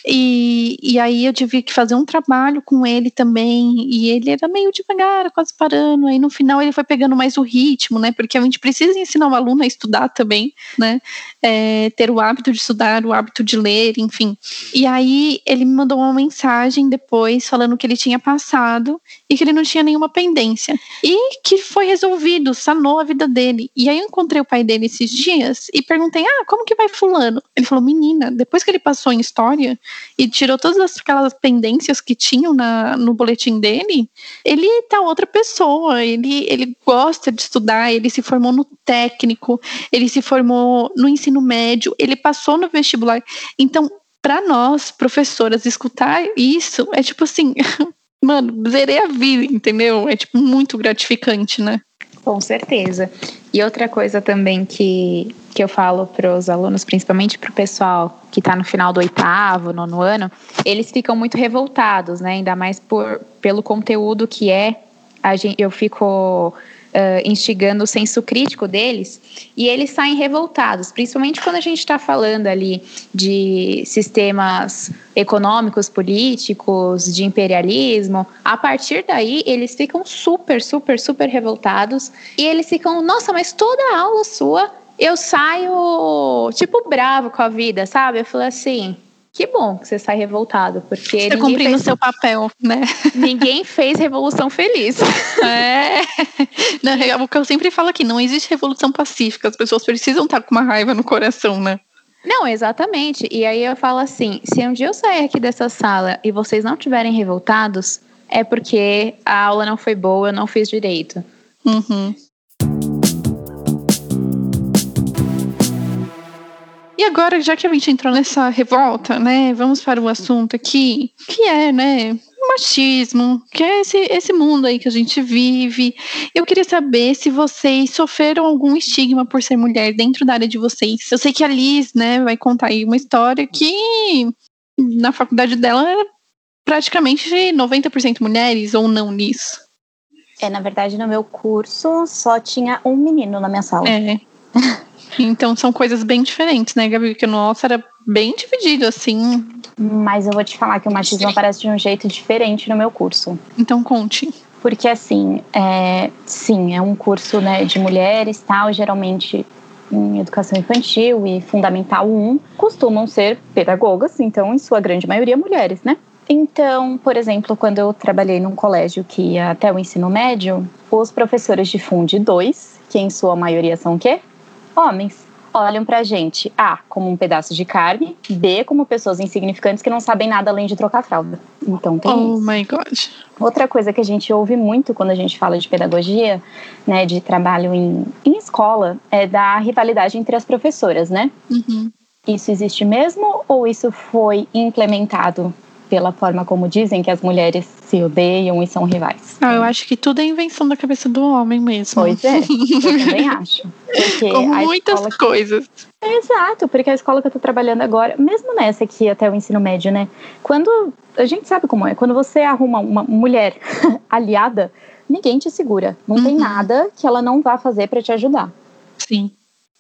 E, e aí eu tive que fazer um trabalho com ele também, e ele era meio devagar, quase parando. Aí no final ele foi pegando mais o ritmo, né? Porque a gente precisa ensinar o aluno a estudar também, né? É, ter o hábito de estudar, o hábito de ler, enfim. E aí ele me mandou uma mensagem depois falando que ele tinha passado e que ele não tinha nenhuma pendência. E que foi resolvido, sanou a vida dele. E aí eu encontrei o pai dele esses dias e perguntei: ah, como que vai Fulano? Ele falou: menina, depois que ele passou em história e tirou todas aquelas pendências que tinham na, no boletim dele, ele tá outra pessoa. Ele, ele gosta de estudar, ele se formou no técnico, ele se formou no ensino médio, ele passou no vestibular. Então, para nós, professoras, escutar isso é tipo assim. *laughs* mano, zerei a vida, entendeu? É tipo muito gratificante, né? Com certeza. E outra coisa também que, que eu falo para os alunos, principalmente para o pessoal que está no final do oitavo, nono ano, eles ficam muito revoltados, né? Ainda mais por, pelo conteúdo que é. A gente, eu fico uh, instigando o senso crítico deles e eles saem revoltados, principalmente quando a gente está falando ali de sistemas econômicos, políticos, de imperialismo. A partir daí, eles ficam super, super, super revoltados e eles ficam, nossa, mas toda aula sua eu saio tipo bravo com a vida, sabe? Eu falei assim, que bom que você sai revoltado, porque. Você cumprindo fez... o seu papel, né? Ninguém fez revolução feliz. *laughs* É. Não, é o que eu sempre falo aqui: não existe revolução pacífica. As pessoas precisam estar com uma raiva no coração, né? Não, exatamente. E aí eu falo assim: se um dia eu sair aqui dessa sala e vocês não estiverem revoltados, é porque a aula não foi boa, eu não fiz direito. Uhum. E agora, já que a gente entrou nessa revolta, né, vamos para o assunto aqui, que é, né, machismo, que é esse, esse mundo aí que a gente vive. Eu queria saber se vocês sofreram algum estigma por ser mulher dentro da área de vocês. Eu sei que a Liz, né, vai contar aí uma história que na faculdade dela era praticamente 90% mulheres ou não nisso. É, na verdade, no meu curso só tinha um menino na minha sala. É. *laughs* Então são coisas bem diferentes, né, Gabi? Porque o nosso era bem dividido, assim. Mas eu vou te falar que o machismo aparece de um jeito diferente no meu curso. Então conte. Porque assim, é, sim, é um curso né, de mulheres tal, geralmente em educação infantil e fundamental 1, costumam ser pedagogas, então em sua grande maioria mulheres, né? Então, por exemplo, quando eu trabalhei num colégio que ia até o ensino médio, os professores de Fundi 2, que em sua maioria são o quê? Homens. Olham pra gente, A, como um pedaço de carne, B, como pessoas insignificantes que não sabem nada além de trocar fralda. Então tem Oh isso. my god. Outra coisa que a gente ouve muito quando a gente fala de pedagogia, né, de trabalho em, em escola, é da rivalidade entre as professoras, né? Uhum. Isso existe mesmo ou isso foi implementado pela forma como dizem que as mulheres se odeiam e são rivais? Ah, eu acho que tudo é invenção da cabeça do homem mesmo. Pois é, *laughs* eu também acho. Como muitas que- coisas. Exato, porque a escola que eu tô trabalhando agora, mesmo nessa aqui até o ensino médio, né? Quando a gente sabe como é, quando você arruma uma mulher *laughs* aliada, ninguém te segura. Não tem Uhum. nada que ela não vá fazer para te ajudar. Sim.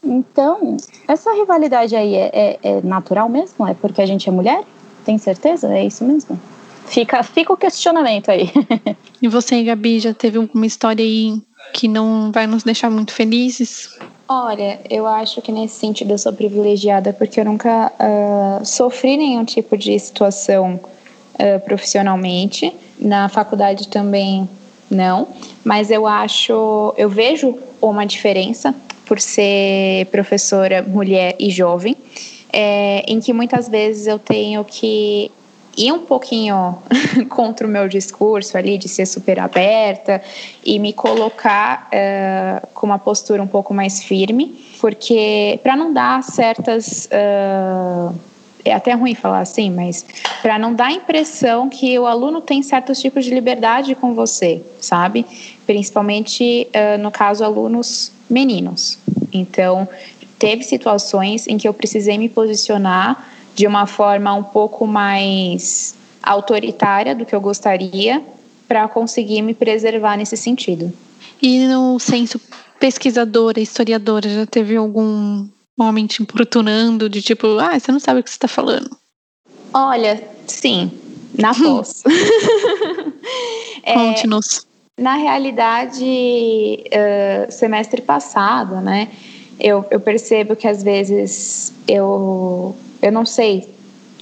Então, essa rivalidade aí é, é- é natural mesmo? É porque a gente é mulher? Tem certeza? É isso mesmo? Fica, fica o questionamento aí. *laughs* E você, Gabi, já teve alguma história aí que não vai nos deixar muito felizes? Olha, eu acho que nesse sentido eu sou privilegiada porque eu nunca ah, sofri nenhum tipo de situação ah, profissionalmente. Na faculdade também não, mas eu acho, eu vejo uma diferença por ser professora mulher e jovem, é, em que muitas vezes eu tenho que ir um pouquinho *laughs* contra o meu discurso ali de ser super aberta e me colocar eh, com uma postura um pouco mais firme, porque para não dar certas ah, é até ruim falar assim, mas para não dar a impressão que o aluno tem certos tipos de liberdade com você, sabe? Principalmente ah, no caso alunos meninos. Então teve situações em que eu precisei me posicionar de uma forma um pouco mais autoritária do que eu gostaria para conseguir me preservar nesse sentido. E no senso pesquisadora, historiadora, já teve algum homem te importunando de tipo, ah, você não sabe o que você está falando? Olha, sim, na pós. *laughs* É, Conte-nos. na realidade, eh, semestre passado, né, eu, eu percebo que às vezes eu, eu não sei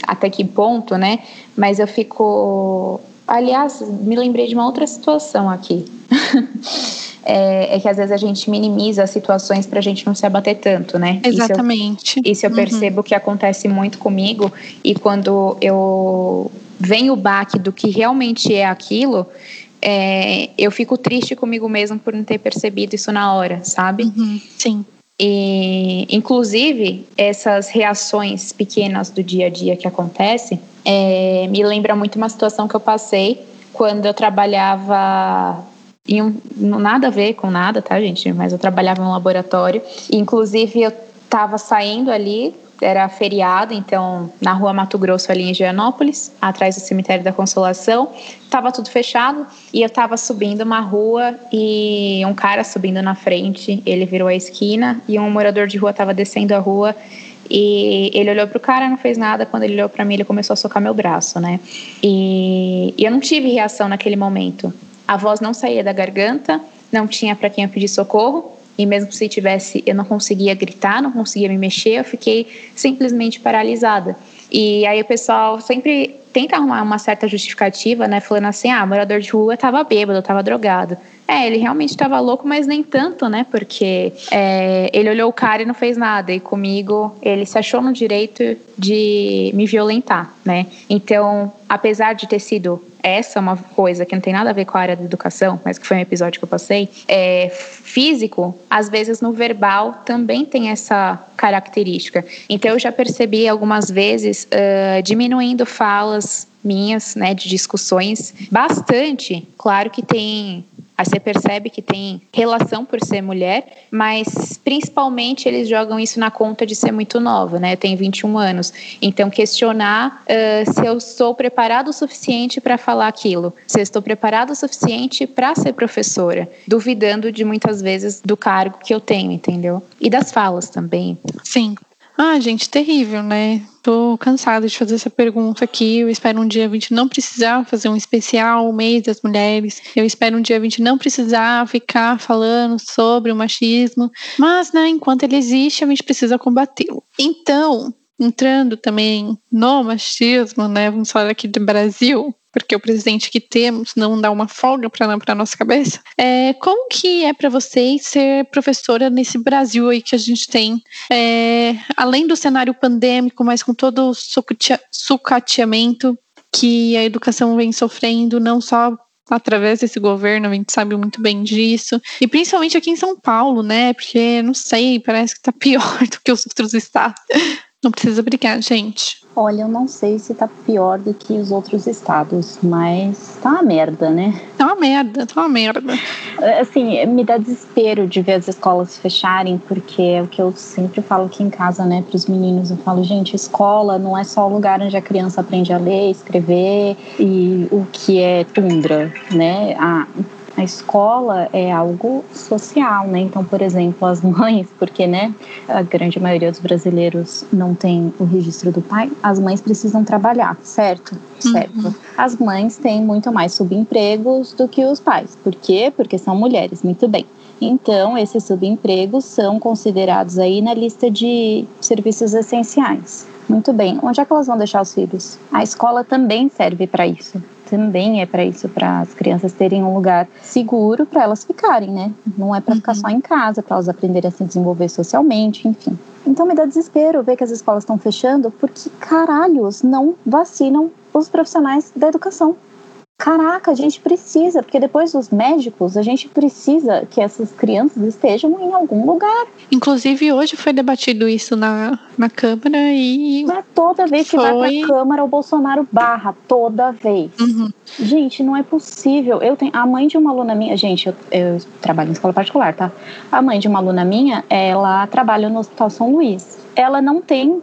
até que ponto, né, mas eu fico. Aliás, me lembrei de uma outra situação aqui. *laughs* é, é que às vezes a gente minimiza as situações para a gente não se abater tanto, né? Isso eu- Exatamente. Isso eu Uhum. percebo que acontece muito comigo e quando eu venho o baque do que realmente é aquilo, é, eu fico triste comigo mesmo por não ter percebido isso na hora, sabe? Uhum. Sim. E, inclusive, essas reações pequenas do dia a dia que acontecem é, me lembra muito uma situação que eu passei quando eu trabalhava em um, nada a ver com nada, tá, gente? Mas eu trabalhava em um laboratório. E, inclusive, eu estava saindo ali, era feriado, então, na rua Mato Grosso, ali em Gianópolis, atrás do cemitério da Consolação. Tava tudo fechado e eu tava subindo uma rua e um cara subindo na frente, ele virou a esquina e um morador de rua tava descendo a rua e ele olhou pro cara, não fez nada. Quando ele olhou para mim, ele começou a socar meu braço, né? E, e eu não tive reação naquele momento. A voz não saía da garganta, não tinha para quem eu pedir socorro. E mesmo se tivesse, eu não conseguia gritar, não conseguia me mexer, eu fiquei simplesmente paralisada. E aí o pessoal sempre tenta arrumar uma certa justificativa, né? Falando assim, ah, morador de rua estava bêbado, estava drogado. É, ele realmente estava louco, mas nem tanto, né? Porque é, ele olhou o cara e não fez nada. E comigo, ele se achou no direito de me violentar, né? Então, apesar de ter sido essa uma coisa que não tem nada a ver com a área da educação, mas que foi um episódio que eu passei, é, físico, às vezes no verbal também tem essa característica. Então eu já percebi algumas vezes uh, diminuindo falas minhas, né, de discussões, bastante. Claro que tem Aí você percebe que tem relação por ser mulher, mas principalmente eles jogam isso na conta de ser muito nova, né? Eu tenho 21 anos. Então, questionar uh, se eu estou preparado o suficiente para falar aquilo, se eu estou preparado o suficiente para ser professora, duvidando de muitas vezes do cargo que eu tenho, entendeu? E das falas também. Sim. Ah, gente, terrível, né? Tô cansada de fazer essa pergunta aqui. Eu espero um dia a gente não precisar fazer um especial, o mês das mulheres. Eu espero um dia a gente não precisar ficar falando sobre o machismo. Mas, né, enquanto ele existe, a gente precisa combatê-lo. Então, entrando também no machismo, né? Vamos falar aqui do Brasil porque o presidente que temos não dá uma folga para a nossa cabeça. É, como que é para vocês ser professora nesse Brasil aí que a gente tem, é, além do cenário pandêmico, mas com todo o sucateamento que a educação vem sofrendo, não só através desse governo, a gente sabe muito bem disso. E principalmente aqui em São Paulo, né? Porque, não sei, parece que tá pior *laughs* do que os outros estados. Não precisa brigar, gente. Olha, eu não sei se tá pior do que os outros estados, mas tá uma merda, né? Tá uma merda, tá uma merda. É, assim, me dá desespero de ver as escolas fecharem, porque é o que eu sempre falo aqui em casa, né, pros meninos. Eu falo, gente, escola não é só o lugar onde a criança aprende a ler, escrever e o que é tundra, né? A, a escola é algo social, né? Então, por exemplo, as *laughs* mães, porque né, a grande maioria dos brasileiros não tem o registro do pai, as mães precisam trabalhar, certo? Certo. Uhum. As mães têm muito mais subempregos do que os pais. Por quê? Porque são mulheres, muito bem. Então, esses subempregos são considerados aí na lista de serviços essenciais. Muito bem. Onde é que elas vão deixar os filhos? A escola também serve para isso também é para isso, para as crianças terem um lugar seguro para elas ficarem, né? Não é para uhum. ficar só em casa, para elas aprenderem a se desenvolver socialmente, enfim. Então me dá desespero ver que as escolas estão fechando porque caralhos não vacinam os profissionais da educação. Caraca, a gente precisa, porque depois dos médicos, a gente precisa que essas crianças estejam em algum lugar. Inclusive, hoje foi debatido isso na, na Câmara e. É toda vez que foi... vai pra Câmara, o Bolsonaro barra, toda vez. Uhum. Gente, não é possível. Eu tenho. A mãe de uma aluna minha, gente, eu, eu trabalho em escola particular, tá? A mãe de uma aluna minha, ela trabalha no Hospital São Luís. Ela não tem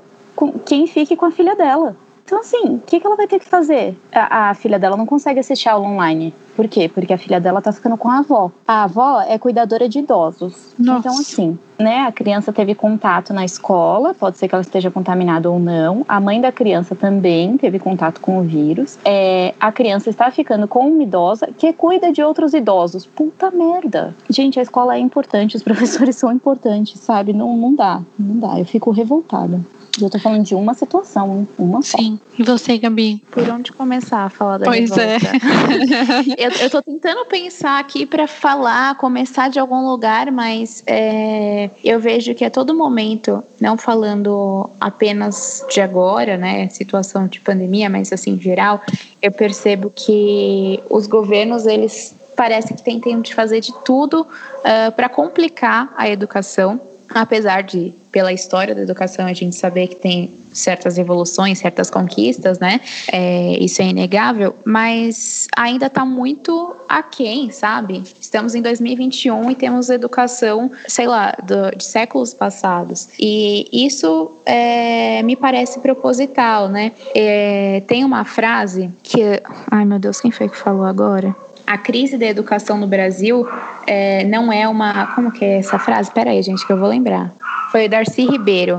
quem fique com a filha dela. Então, assim, o que, que ela vai ter que fazer? A, a, filha dela não consegue assistir aula online. Por quê? Porque a filha dela tá ficando com a avó. A avó é cuidadora de idosos. Nossa. Então, assim, né, a criança teve contato na escola, pode ser que ela esteja contaminada ou não. A mãe da criança também teve contato com o vírus. É, a criança está ficando com uma idosa que cuida de outros idosos. Puta merda. Gente, a escola é importante, os *laughs* professores são importantes, sabe? Não, não dá, não dá. Eu fico revoltada. E eu tô falando de uma situação, uma só. Sim. E você, Gabi? Por onde começar a falar da Pois revolta? é. *laughs* eu, eu tô tentando pensar aqui para falar, começar de algum lugar, mas é, eu vejo que a todo momento, não falando apenas de agora, né, situação de pandemia, mas assim, em geral, eu percebo que os governos, eles parece que tentam de fazer de tudo uh, para complicar a educação apesar de pela história da educação a gente saber que tem certas evoluções, certas conquistas, né? É, isso é inegável, mas ainda está muito aquém, sabe? Estamos em 2021 e temos educação, sei lá, do, de séculos passados. E isso é, me parece proposital, né? É, tem uma frase que. Ai meu Deus, quem foi que falou agora? A crise da educação no Brasil é, não é uma. Como que é essa frase? Espera aí, gente, que eu vou lembrar. Foi Darcy Ribeiro.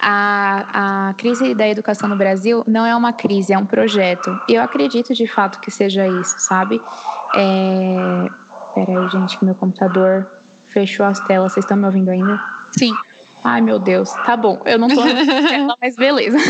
A, a crise da educação no Brasil não é uma crise, é um projeto. E eu acredito de fato que seja isso, sabe? É... Espera aí, gente, que meu computador fechou as telas. Vocês estão me ouvindo ainda? Sim. Ai, meu Deus. Tá bom, eu não tô mas beleza. *laughs*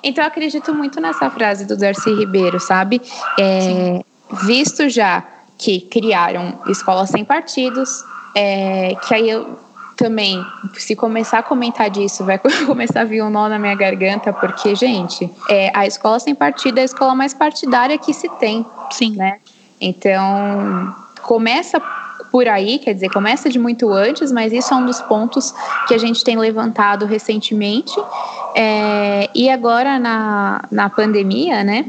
Então, eu acredito muito nessa frase do Darcy Ribeiro, sabe? É, visto já que criaram escolas sem partidos, é, que aí eu também, se começar a comentar disso, vai *laughs* começar a vir um nó na minha garganta, porque, gente, é, a escola sem partido é a escola mais partidária que se tem. Sim. Né? Então, começa por aí, quer dizer, começa de muito antes, mas isso é um dos pontos que a gente tem levantado recentemente. É, e agora na, na pandemia, né?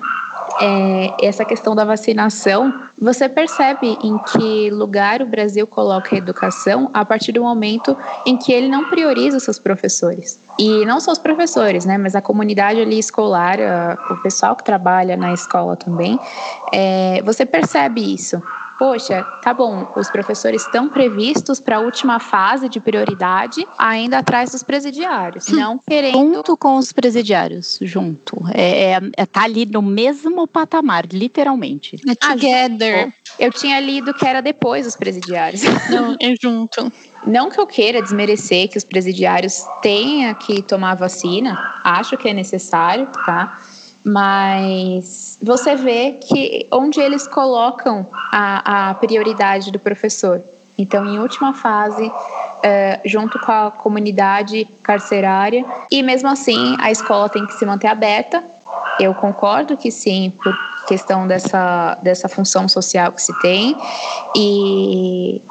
É, essa questão da vacinação, você percebe em que lugar o Brasil coloca a educação a partir do momento em que ele não prioriza os seus professores. E não só os professores, né, mas a comunidade ali escolar, o pessoal que trabalha na escola também, é, você percebe isso poxa, tá bom, os professores estão previstos para a última fase de prioridade, ainda atrás dos presidiários, hum. não querendo. Junto com os presidiários, junto. É, é, é tá ali no mesmo patamar, literalmente. É together. Ah, eu tinha lido que era depois dos presidiários. *laughs* Não, é junto. Não que eu queira desmerecer que os presidiários tenham que tomar vacina, acho que é necessário, tá? Mas você vê que onde eles colocam a, a prioridade do professor. Então, em última fase, é, junto com a comunidade carcerária, e mesmo assim a escola tem que se manter aberta. Eu concordo que sim, por questão dessa, dessa função social que se tem, e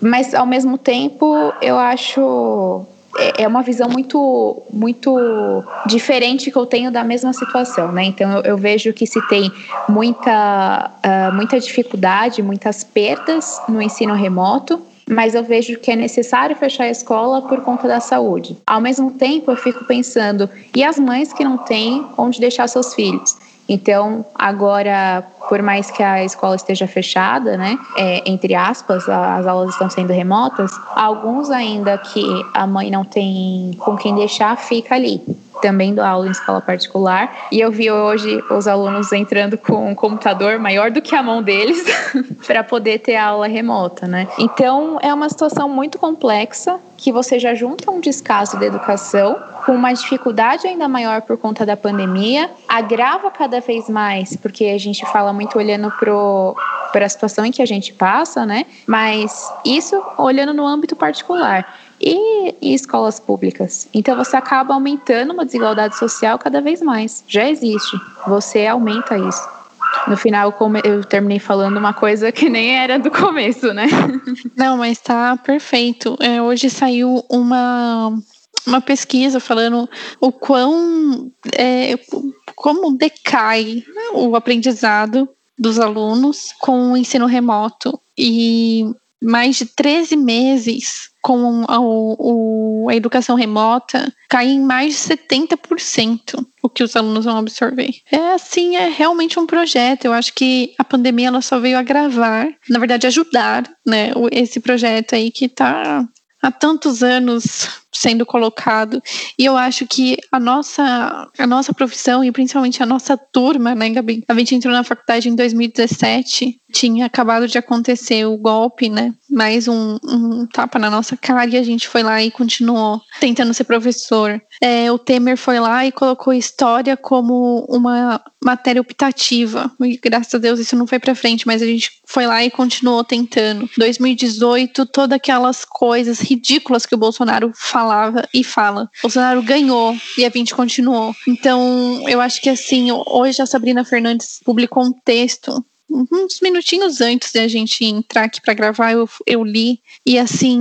mas ao mesmo tempo eu acho é, é uma visão muito, muito diferente que eu tenho da mesma situação, né? Então eu, eu vejo que se tem muita, uh, muita dificuldade, muitas perdas no ensino remoto, mas eu vejo que é necessário fechar a escola por conta da saúde. Ao mesmo tempo, eu fico pensando, e as mães que não têm onde deixar seus filhos? Então, agora, por mais que a escola esteja fechada, né, é, entre aspas, as aulas estão sendo remotas, alguns ainda que a mãe não tem com quem deixar, fica ali também dou aula em escola particular. E eu vi hoje os alunos entrando com um computador maior do que a mão deles *laughs* para poder ter aula remota, né? Então é uma situação muito complexa que você já junta um descaso da educação com uma dificuldade ainda maior por conta da pandemia, agrava cada vez mais, porque a gente fala muito olhando para a situação em que a gente passa, né? Mas isso olhando no âmbito particular e, escolas públicas. Então você acaba aumentando uma desigualdade social cada vez mais. Já existe. Você aumenta isso. No final eu terminei falando uma coisa que nem era do começo, né? *laughs* Não, mas tá perfeito. É, hoje saiu uma uma pesquisa falando o quão é, como decai o aprendizado dos alunos com o ensino remoto e mais de 13 meses com a, o, a educação remota cai em mais de 70% o que os alunos vão absorver. É assim, é realmente um projeto. Eu acho que a pandemia ela só veio agravar, na verdade ajudar, né, esse projeto aí que está há tantos anos sendo colocado. E eu acho que a nossa, a nossa profissão e principalmente a nossa turma, né, Gabi? A gente entrou na faculdade em 2017, tinha acabado de acontecer o golpe, né? Mais um, um tapa na nossa cara e a gente foi lá e continuou tentando ser professor. É, o Temer foi lá e colocou história como uma matéria optativa. E, graças a Deus isso não foi para frente, mas a gente foi lá e continuou tentando. 2018, todas aquelas coisas ridículas que o Bolsonaro falava e fala. Bolsonaro ganhou e a gente continuou. Então, eu acho que assim, hoje a Sabrina Fernandes publicou um texto uns minutinhos antes de a gente entrar aqui para gravar, eu, eu li e assim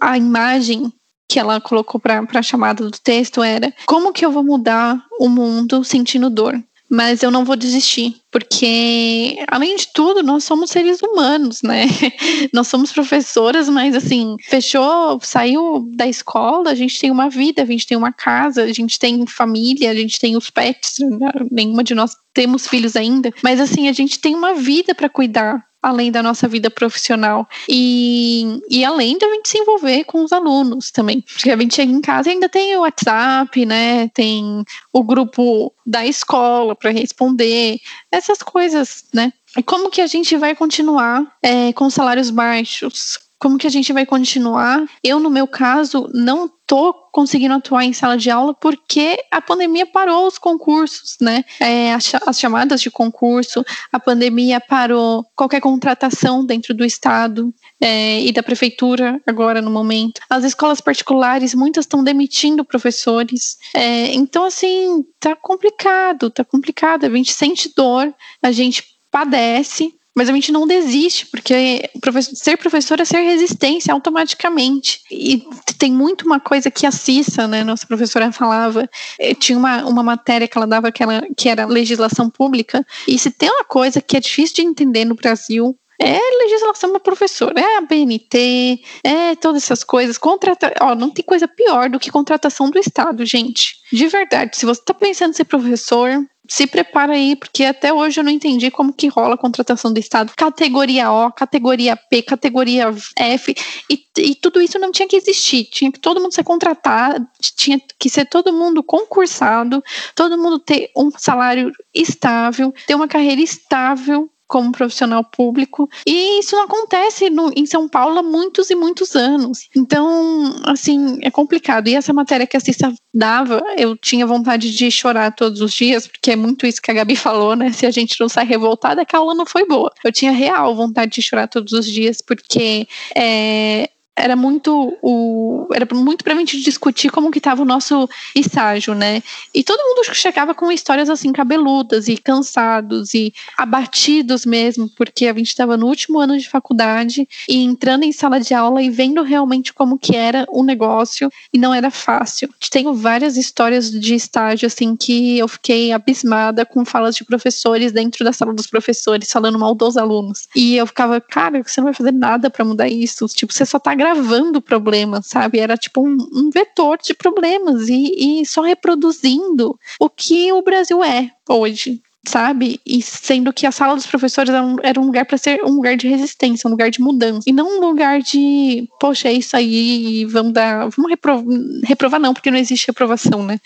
a imagem que ela colocou para a chamada do texto era como que eu vou mudar o mundo sentindo dor? Mas eu não vou desistir, porque além de tudo, nós somos seres humanos, né? *laughs* nós somos professoras, mas assim, fechou, saiu da escola, a gente tem uma vida, a gente tem uma casa, a gente tem família, a gente tem os pets, né? nenhuma de nós temos filhos ainda, mas assim, a gente tem uma vida para cuidar, além da nossa vida profissional. E, e além da gente se envolver com os alunos também. Porque a gente chega em casa e ainda tem o WhatsApp, né? Tem o grupo da escola para responder, essas coisas, né? E como que a gente vai continuar é, com salários baixos? Como que a gente vai continuar? Eu, no meu caso, não tô conseguindo atuar em sala de aula porque a pandemia parou os concursos, né? É, as, as, chamadas de concurso, a pandemia parou qualquer contratação dentro do Estado é, e da prefeitura agora no momento. As escolas particulares, muitas estão demitindo professores. É, então, assim, tá complicado, tá complicado. A gente sente dor, a gente padece, mas a gente não desiste, porque ser professor é ser resistência automaticamente. E tem muito uma coisa que a Cissa, né, nossa professora, falava. Eh, tinha uma, uma matéria que ela dava que, ela, que era legislação pública. E se tem uma coisa que é difícil de entender no Brasil, é legislação para professor, é a BNT, é todas essas coisas. Contrata... Ó, não tem coisa pior do que contratação do Estado, gente. De verdade, se você está pensando em ser professor, se prepara aí, porque até hoje eu não entendi como que rola a contratação do Estado. Categoria O, categoria P, categoria F, e, e tudo isso não tinha que existir. Tinha que todo mundo ser contratado, tinha que ser todo mundo concursado, todo mundo ter um salário estável, ter uma carreira estável como profissional público. E isso acontece no, em São Paulo há muitos e muitos anos. Então, assim, é complicado. E essa matéria que a Cissa dava, eu tinha vontade de chorar todos os dias, porque é muito isso que a Gabi falou, né? Se a gente não sai revoltada, é que a aula não foi boa. Eu tinha real vontade de chorar todos os dias, porque é, era muito o era muito para a gente discutir como que estava o nosso estágio, né? E todo mundo chegava com histórias assim cabeludas e cansados e abatidos mesmo, porque a gente estava no último ano de faculdade e entrando em sala de aula e vendo realmente como que era o negócio e não era fácil. Tenho várias histórias de estágio assim que eu fiquei abismada com falas de professores dentro da sala dos professores falando mal dos alunos. E eu ficava, cara, você não vai fazer nada para mudar isso. Tipo, você só tá gravando problemas, sabe? Era tipo um, um vetor de problemas e, e só reproduzindo o que o Brasil é hoje sabe? E sendo que a sala dos professores era um, era um lugar para ser um lugar de resistência, um lugar de mudança. E não um lugar de, poxa, é isso aí, vamos dar. Vamos reprovar, reprovar, não, porque não existe reprovação, né?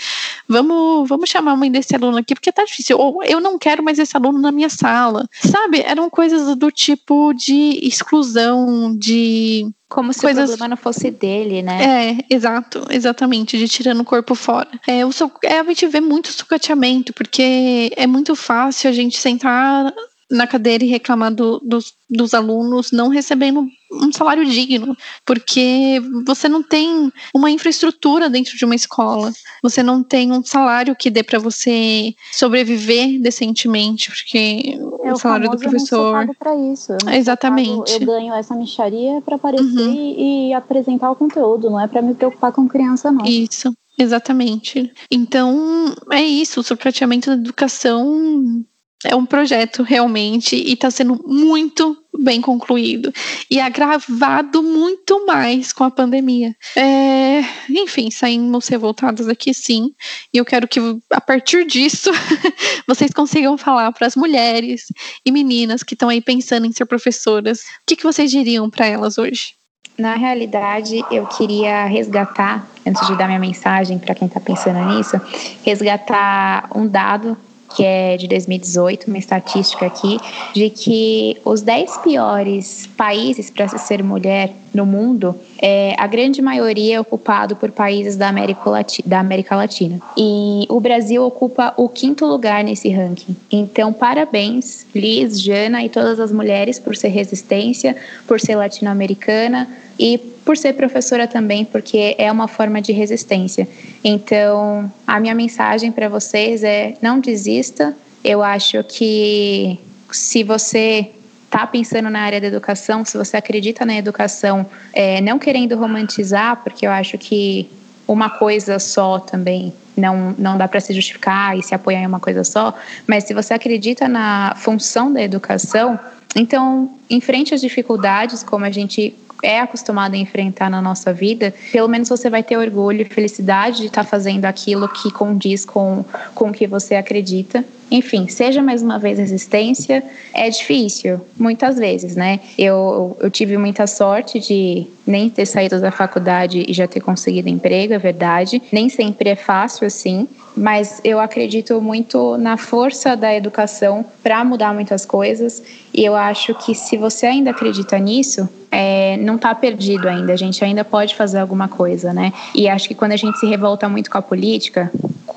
Vamos, vamos chamar a mãe desse aluno aqui, porque tá difícil. Ou eu não quero mais esse aluno na minha sala. Sabe? Eram coisas do tipo de exclusão, de como se Coisas... o problema não fosse dele, né? É, exato, exatamente, de tirando o corpo fora. É, o, é, a gente vê muito sucateamento, porque é muito fácil a gente sentar na cadeira e reclamar do, dos, dos alunos não recebendo um salário digno, porque você não tem uma infraestrutura dentro de uma escola, você não tem um salário que dê para você sobreviver decentemente, porque é, o salário do professor. para isso. Eu Exatamente. eu ganho essa micharia para aparecer uhum. e, e apresentar o conteúdo, não é para me preocupar com criança, não. Isso. Exatamente. Então, é isso. O sucateamento da educação é um projeto realmente e está sendo muito bem concluído e agravado muito mais com a pandemia. É, enfim, saímos revoltadas aqui sim, e eu quero que a partir disso *laughs* vocês consigam falar para as mulheres e meninas que estão aí pensando em ser professoras, o que, que vocês diriam para elas hoje? Na realidade, eu queria resgatar, antes de dar minha mensagem para quem está pensando nisso, resgatar um dado que é de 2018, uma estatística aqui, de que os 10 piores países para se ser mulher no mundo, é, a grande maioria é ocupado por países da América, da América Latina. E o Brasil ocupa o quinto lugar nesse ranking. Então, parabéns, Liz, Jana e todas as mulheres por ser resistência, por ser latino-americana e por ser professora também, porque é uma forma de resistência. Então, a minha mensagem para vocês é: não desista. Eu acho que se você está pensando na área da educação, se você acredita na educação, é, não querendo romantizar, porque eu acho que uma coisa só também não, não dá para se justificar e se apoiar em uma coisa só, mas se você acredita na função da educação, então enfrente as dificuldades, como a gente é acostumado a enfrentar na nossa vida, pelo menos você vai ter orgulho e felicidade de estar tá fazendo aquilo que condiz com, com o que você acredita. Enfim, seja mais uma vez resistência, é difícil, muitas vezes, né? Eu, eu tive muita sorte de nem ter saído da faculdade e já ter conseguido emprego, é verdade. Nem sempre é fácil assim, mas eu acredito muito na força da educação para mudar muitas coisas. E eu acho que se você ainda acredita nisso, é, não está perdido ainda. A gente ainda pode fazer alguma coisa, né? E acho que quando a gente se revolta muito com a política,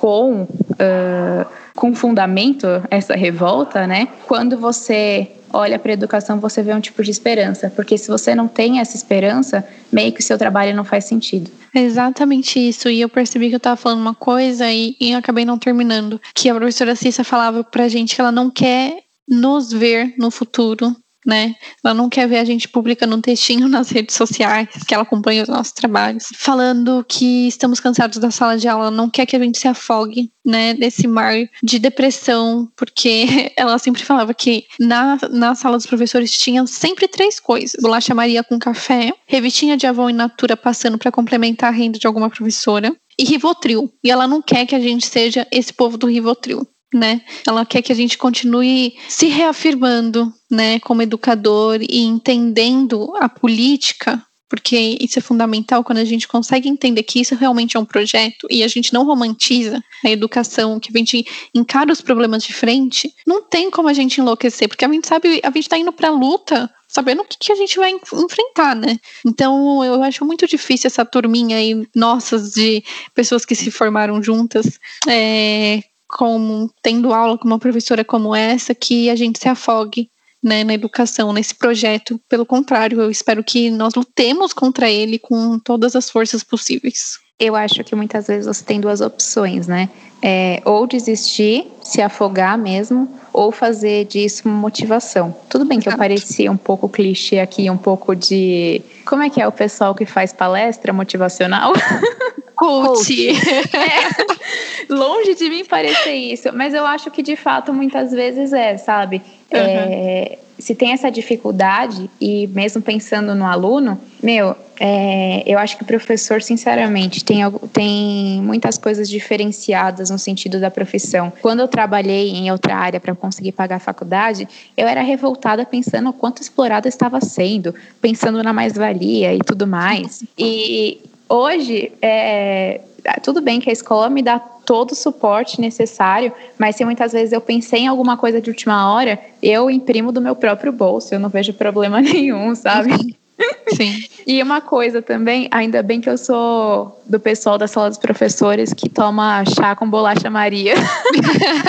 com uh, com fundamento essa revolta, né? Quando você olha para a educação, você vê um tipo de esperança, porque se você não tem essa esperança, meio que o seu trabalho não faz sentido. Exatamente isso. E eu percebi que eu estava falando uma coisa e, e acabei não terminando. Que a professora Cissa falava pra gente que ela não quer nos ver no futuro né? Ela não quer ver a gente publicando um textinho *laughs* nas redes sociais, que ela acompanha os nossos trabalhos, falando que estamos cansados da sala de aula, não quer que a gente se afogue, né, nesse mar de depressão, porque *laughs* ela sempre falava que na, na sala dos professores tinha sempre três coisas: bolacha Maria com café, revistinha de Avon in Natura passando para complementar a renda de alguma professora, e Rivotril. E ela não quer que a gente seja esse povo do Rivotril né? Ela quer que a gente continue se reafirmando, né, como educador e entendendo a política, porque isso é fundamental quando a gente consegue entender que isso realmente é um projeto e a gente não romantiza a educação, que a gente encara os problemas de frente, não tem como a gente enlouquecer, porque a gente sabe, a gente está indo para a luta sabendo o que, que, a gente vai enfrentar, né? Então eu acho muito difícil essa turminha aí, nossas, de pessoas que se formaram juntas, é, como tendo aula com uma professora como essa que a gente se afogue né, na educação, nesse projeto. Pelo contrário, eu espero que nós lutemos contra ele com todas as forças possíveis. Eu acho que muitas vezes você tem duas opções, né? É, ou desistir, se afogar mesmo, ou fazer disso uma motivação. Tudo bem que eu parecia um pouco clichê aqui, um pouco de. Como é que é o pessoal que faz palestra motivacional? *laughs* Coach. *laughs* É, *laughs* longe de mim parecer isso, mas eu acho que de fato muitas vezes é, sabe? Uhum. É, se tem essa dificuldade, e mesmo pensando no aluno, meu, é, eu acho que o professor, sinceramente, tem, tem muitas coisas diferenciadas no sentido da profissão. Quando eu trabalhei em outra área para conseguir pagar a faculdade, eu era revoltada pensando o quanto explorada estava sendo, pensando na mais-valia e tudo mais. E hoje, é, tudo bem que a escola me dá todo o suporte necessário, mas se muitas vezes eu pensei em alguma coisa de última hora, eu imprimo do meu próprio bolso, eu não vejo problema *laughs* nenhum, sabe? *laughs* Sim. e uma coisa também, ainda bem que eu sou do pessoal da sala dos professores que toma chá com bolacha Maria.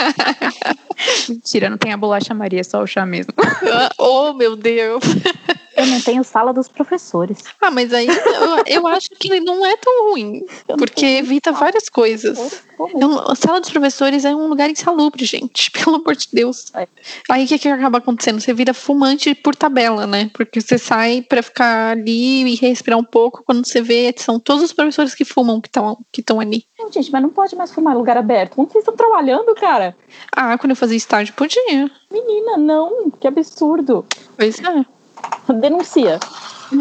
*laughs* Mentira, não tem a bolacha Maria, é só o chá mesmo. oh, meu Deus. Eu não tenho sala dos professores. Ah, mas aí eu, eu acho que não é tão ruim, porque evita várias coisas. Eu, a sala dos professores é um lugar insalubre, gente, *laughs* pelo amor de Deus. É. Aí o que, que acaba acontecendo? Você vira fumante por tabela, né? Porque você sai para ficar ali e respirar um pouco. Quando você vê, são todos os professores que fumam que estão que ali. Não, gente, mas não pode mais fumar em lugar aberto. Como vocês estão trabalhando, cara? Ah, quando eu fazia estágio, podia. Menina, não. Que absurdo. Pois é. *laughs* Denuncia.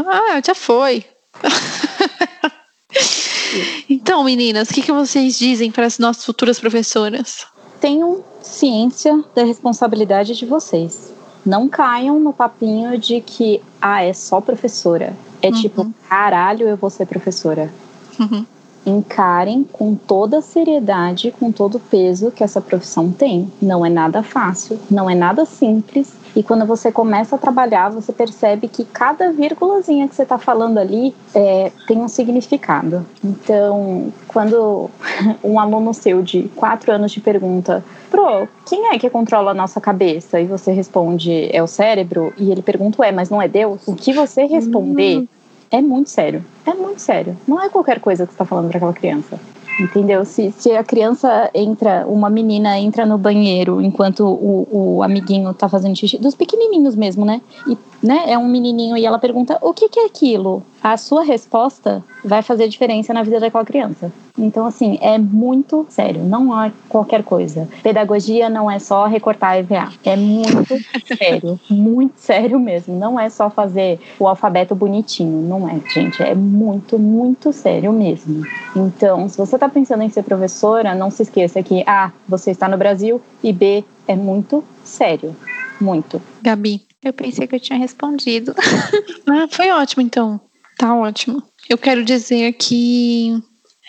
Ah, já foi. *laughs* então, meninas, o que, que vocês dizem para as nossas futuras professoras? Tenham ciência da responsabilidade de vocês. Não caiam no papinho de que, ah, é só professora. É uhum. tipo, caralho, eu vou ser professora. Uhum. Encarem com toda a seriedade, com todo o peso que essa profissão tem. Não é nada fácil, não é nada simples e quando você começa a trabalhar, você percebe que cada vírgulazinha que você está falando ali é, tem um significado. Então, quando *laughs* um aluno seu de quatro anos te pergunta, Pro, quem é que controla a nossa cabeça? E você responde, é o cérebro? E ele pergunta, é, mas não é Deus? O que você responder hum. É muito sério. É muito sério. Não é qualquer coisa que você está falando para aquela criança. Entendeu? Se, se a criança entra, uma menina entra no banheiro enquanto o, o amiguinho tá fazendo xixi, dos pequenininhos mesmo, né? E né, é um menininho e ela pergunta: o que, que é aquilo? A sua resposta vai fazer diferença na vida daquela criança. Então, assim, é muito sério, não é qualquer coisa. Pedagogia não é só recortar EVA, é muito *laughs* sério, muito sério mesmo. Não é só fazer o alfabeto bonitinho, não é, gente, é muito, muito sério mesmo. Então, se você está pensando em ser professora, não se esqueça que A, você está no Brasil e B, é muito sério. Muito. Gabi. Eu pensei que eu tinha respondido. *laughs* ah, foi ótimo então. Tá ótimo. Eu quero dizer que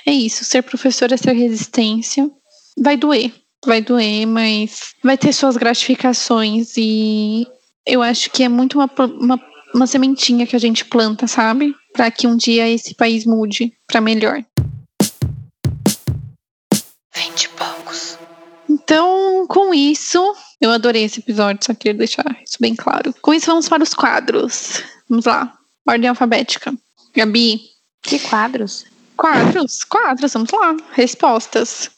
é isso, ser professora é ser resistência. Vai doer, vai doer, mas vai ter suas gratificações e eu acho que é muito uma, uma, uma sementinha que a gente planta, sabe? Para que um dia esse país mude para melhor. Vinte poucos. Então, com isso, eu adorei esse episódio, só queria deixar isso bem claro. Com isso, vamos para os quadros. Vamos lá. Ordem alfabética. Gabi. Que quadros? Quadros, quadros, vamos lá. Respostas.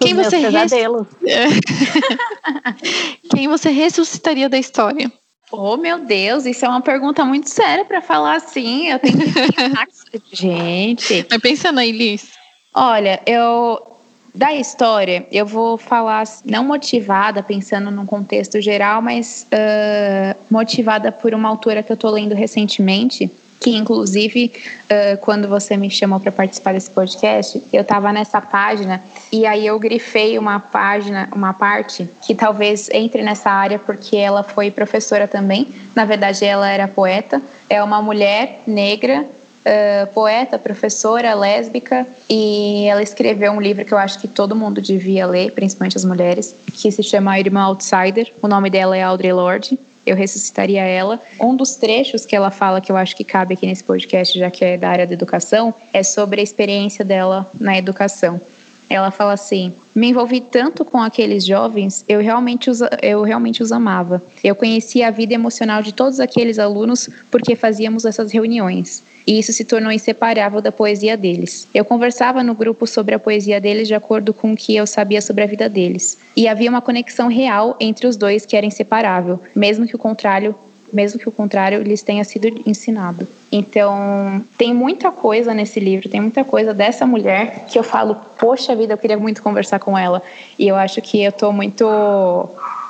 Quem você, res... *laughs* Quem você ressuscitaria da história? Oh, meu Deus, isso é uma pergunta muito séria para falar assim. Eu tenho que *laughs* pensar. Gente. Vai pensando aí, Liz. Olha, eu. Da história, eu vou falar não motivada, pensando num contexto geral, mas uh, motivada por uma autora que eu estou lendo recentemente, que inclusive uh, quando você me chamou para participar desse podcast, eu estava nessa página e aí eu grifei uma página, uma parte que talvez entre nessa área porque ela foi professora também. Na verdade, ela era poeta. É uma mulher negra Uh, poeta, professora, lésbica, e ela escreveu um livro que eu acho que todo mundo devia ler, principalmente as mulheres, que se chama A Irmã Outsider. O nome dela é Audre Lorde eu ressuscitaria ela. Um dos trechos que ela fala, que eu acho que cabe aqui nesse podcast, já que é da área da educação, é sobre a experiência dela na educação. Ela fala assim: Me envolvi tanto com aqueles jovens, eu realmente os, eu realmente os amava. Eu conhecia a vida emocional de todos aqueles alunos porque fazíamos essas reuniões e isso se tornou inseparável da poesia deles. Eu conversava no grupo sobre a poesia deles de acordo com o que eu sabia sobre a vida deles. E havia uma conexão real entre os dois que era inseparável, mesmo que o contrário mesmo que o contrário lhes tenha sido ensinado. Então, tem muita coisa nesse livro, tem muita coisa dessa mulher que eu falo, poxa vida, eu queria muito conversar com ela. E eu acho que eu estou muito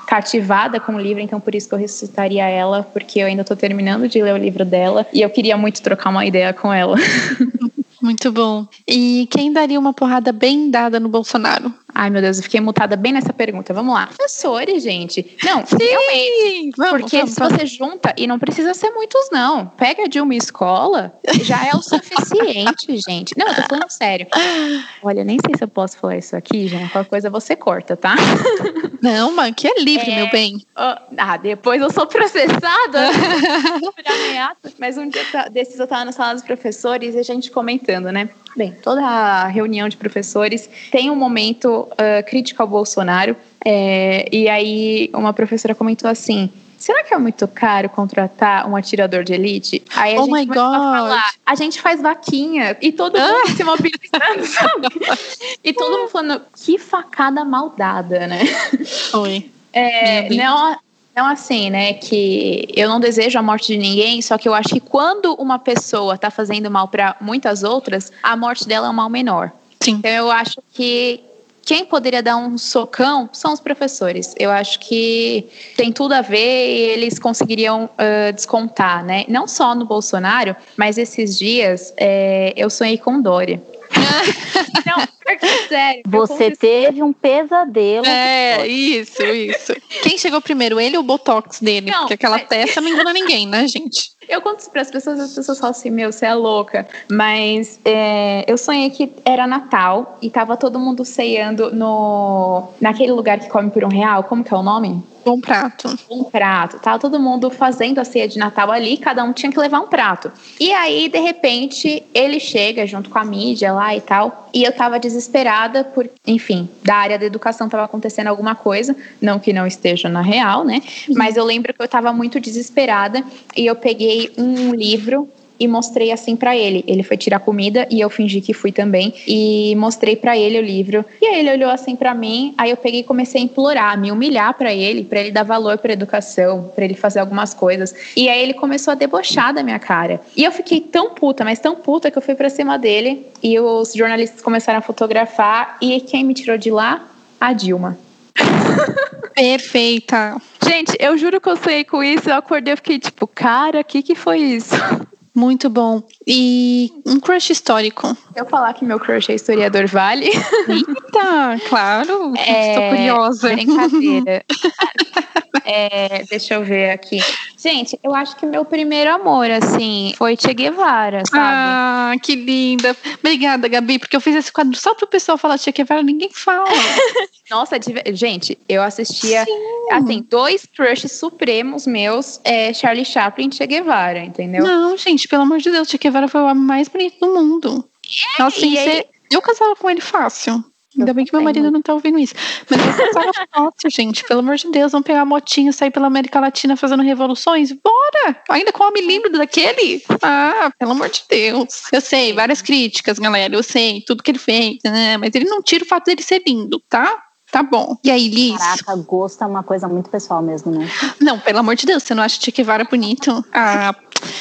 cativada com o livro, então por isso que eu ressuscitaria ela, porque eu ainda estou terminando de ler o livro dela e eu queria muito trocar uma ideia com ela. *laughs* Muito bom. E quem daria uma porrada bem dada no Bolsonaro? Ai, meu Deus, eu fiquei mutada bem nessa pergunta. Vamos lá. Professores, gente. Não, Sim, realmente. Vamos, porque vamos, se vamos. você junta, e não precisa ser muitos, não. Pega de uma escola, já é o suficiente, *laughs* gente. Não, eu tô falando sério. Olha, nem sei se eu posso falar isso aqui, gente. Qualquer coisa você corta, tá? *laughs* Não, mas que é livre, É. meu bem. Ah, depois eu sou processada. *laughs* Mas um dia desses eu tava na sala dos professores e a gente comentando, né? Bem, toda a reunião de professores tem um momento ah, crítico ao Bolsonaro. é, e aí uma professora comentou assim. Será que é muito caro contratar um atirador de elite? Aí a Oh gente my começou a God. falar, a gente faz vaquinha e todo mundo se mobilizando, *laughs* sabe? E todo mundo falando, que facada maldada, né? Foi. É, não, não assim, né? Que eu não desejo a morte de ninguém, só que eu acho que quando uma pessoa tá fazendo mal para muitas outras, a morte dela é um mal menor. Sim. Então eu acho que quem poderia dar um socão são os professores. Eu acho que tem tudo a ver e eles conseguiriam ah, descontar, né? Não só no Bolsonaro, mas esses dias é, eu sonhei com Dória. *laughs* não, porque, sério. eu Você teve um pesadelo. É, isso, isso. Quem chegou primeiro, ele ou o Botox dele? Não, Porque aquela mas- testa não engana ninguém, né, gente? Eu conto isso para as pessoas, as pessoas falam assim, meu, você é louca. Mas é, eu sonhei que era Natal e tava todo mundo ceando no naquele lugar que come por um real. Como que é o nome? Bom prato. Um prato. Tava todo mundo fazendo a ceia de Natal ali, cada um tinha que levar um prato. E aí, de repente, ele chega junto com a mídia lá e tal. E eu tava desesperada por, enfim, da área da educação tava acontecendo alguma coisa. Não que não esteja na real, né? Mas eu lembro que eu tava muito desesperada e eu peguei um livro e mostrei assim pra ele. Ele foi tirar comida e eu fingi que fui também e mostrei pra ele o livro. E aí ele olhou assim pra mim, aí eu peguei e comecei a implorar, me humilhar pra ele, pra ele dar valor pra educação, pra ele fazer algumas coisas. E aí ele começou a debochar da minha cara. E eu fiquei tão puta, mas tão puta que eu fui pra cima dele e os jornalistas começaram a fotografar e quem me tirou de lá? A Dilma. *laughs* Perfeita. Gente, eu juro que eu sonhei com isso, eu acordei e fiquei tipo, cara, o que que foi isso? Muito bom. E um crush histórico. Eu falar que meu crush é historiador, vale? Eita, *laughs* claro. É, Estou curiosa. Brincadeira. *laughs* É, deixa eu ver aqui. Gente, eu acho que meu primeiro amor, assim, foi Che Guevara, sabe? Ah, que linda. Obrigada, Gabi, porque eu fiz esse quadro só pro pessoal falar Che Guevara, ninguém fala. *laughs* Nossa, gente, eu assistia, assim, dois crushes supremos meus, é Charlie Chaplin e Che Guevara, entendeu? Não, gente, pelo amor de Deus, Che Guevara foi o homem mais bonito do mundo. Assim, e ele- cê- eu casava com ele fácil. Ainda bem que meu marido não tá ouvindo isso. Mas eu casava *laughs* fácil, gente. Pelo amor de Deus, vamos pegar a motinha, sair pela América Latina fazendo revoluções? Bora! Ainda com o homem lindo daquele? Ah, pelo amor de Deus. Eu sei, várias críticas, galera. Eu sei, tudo que ele fez, né? Mas ele não tira o fato dele ser lindo, tá? Tá bom. E aí, Liz? Caraca, gosto é uma coisa muito pessoal mesmo, né? Não, pelo amor de Deus, você não acha Che Guevara bonito? Ah,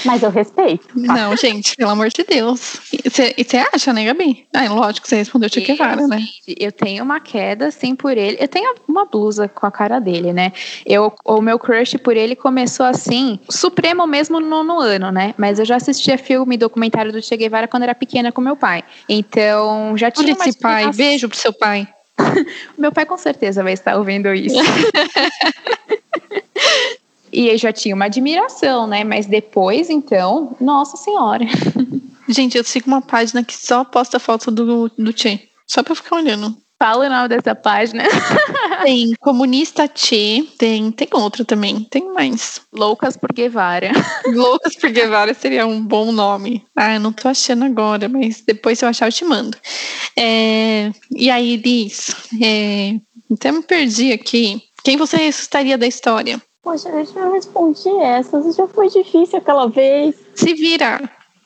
Mas eu respeito. Não, gente, pelo amor de Deus. E você acha, né, Gabi? Ah, lógico que você respondeu Che Guevara, né? Eu tenho uma queda, assim, por ele. Eu tenho uma blusa com a cara dele, né? Eu, o meu crush por ele começou assim, supremo mesmo no nono ano, né? Mas eu já assistia filme e documentário do Che Guevara quando era pequena com meu pai. Então, já tinha Olha uma esse pai, beijo pro seu pai. *laughs* Meu pai com certeza vai estar ouvindo isso. *laughs* e eu já tinha uma admiração, né? Mas depois, então, nossa senhora. *laughs* Gente, eu sigo uma página que só posta foto do, do Che. Só pra ficar olhando. Fala o nome dessa página. *laughs* Tem Comunista Che, tem, tem outra também, tem mais. Loucas por Guevara. *laughs* Loucas por Guevara seria um bom nome. Ah, eu não tô achando agora, mas depois se eu achar eu te mando. É, e aí, Liz, é, até me perdi aqui. Quem você ressuscitaria da história? Poxa, eu já respondi essas, já foi difícil aquela vez. Se vira.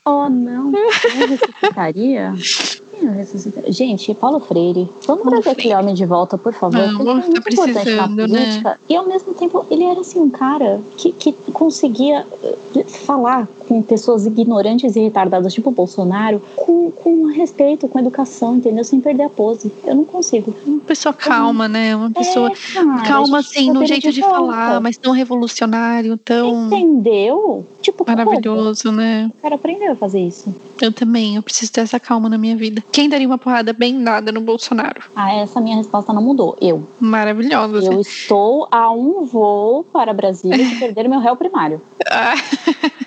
Oh, não. Eu ressuscitaria? Quem *laughs* eu? Gente, Paulo Freire. Vamos Paulo trazer aquele homem de volta, por favor. Porque ele tá foi muito importante na né? política. E ao mesmo tempo, ele era assim um cara que, que conseguia eh, falar com pessoas ignorantes e retardadas, tipo o Bolsonaro, com, com respeito, com educação, entendeu? Sem perder a pose. Eu não consigo. Uma pessoa calma, né? Uma pessoa É, cara, calma, assim, no jeito de volta. falar, mas tão revolucionário, tão Entendeu? Tipo, como? maravilhoso, né? O cara aprendeu a fazer isso. Eu também, eu preciso ter essa calma na minha vida. Quem daria uma porrada bem dada no Bolsonaro? Ah, essa minha resposta não mudou. Eu. Maravilhosa. Eu estou a um voo para Brasília de perder meu réu primário. *laughs* Ah.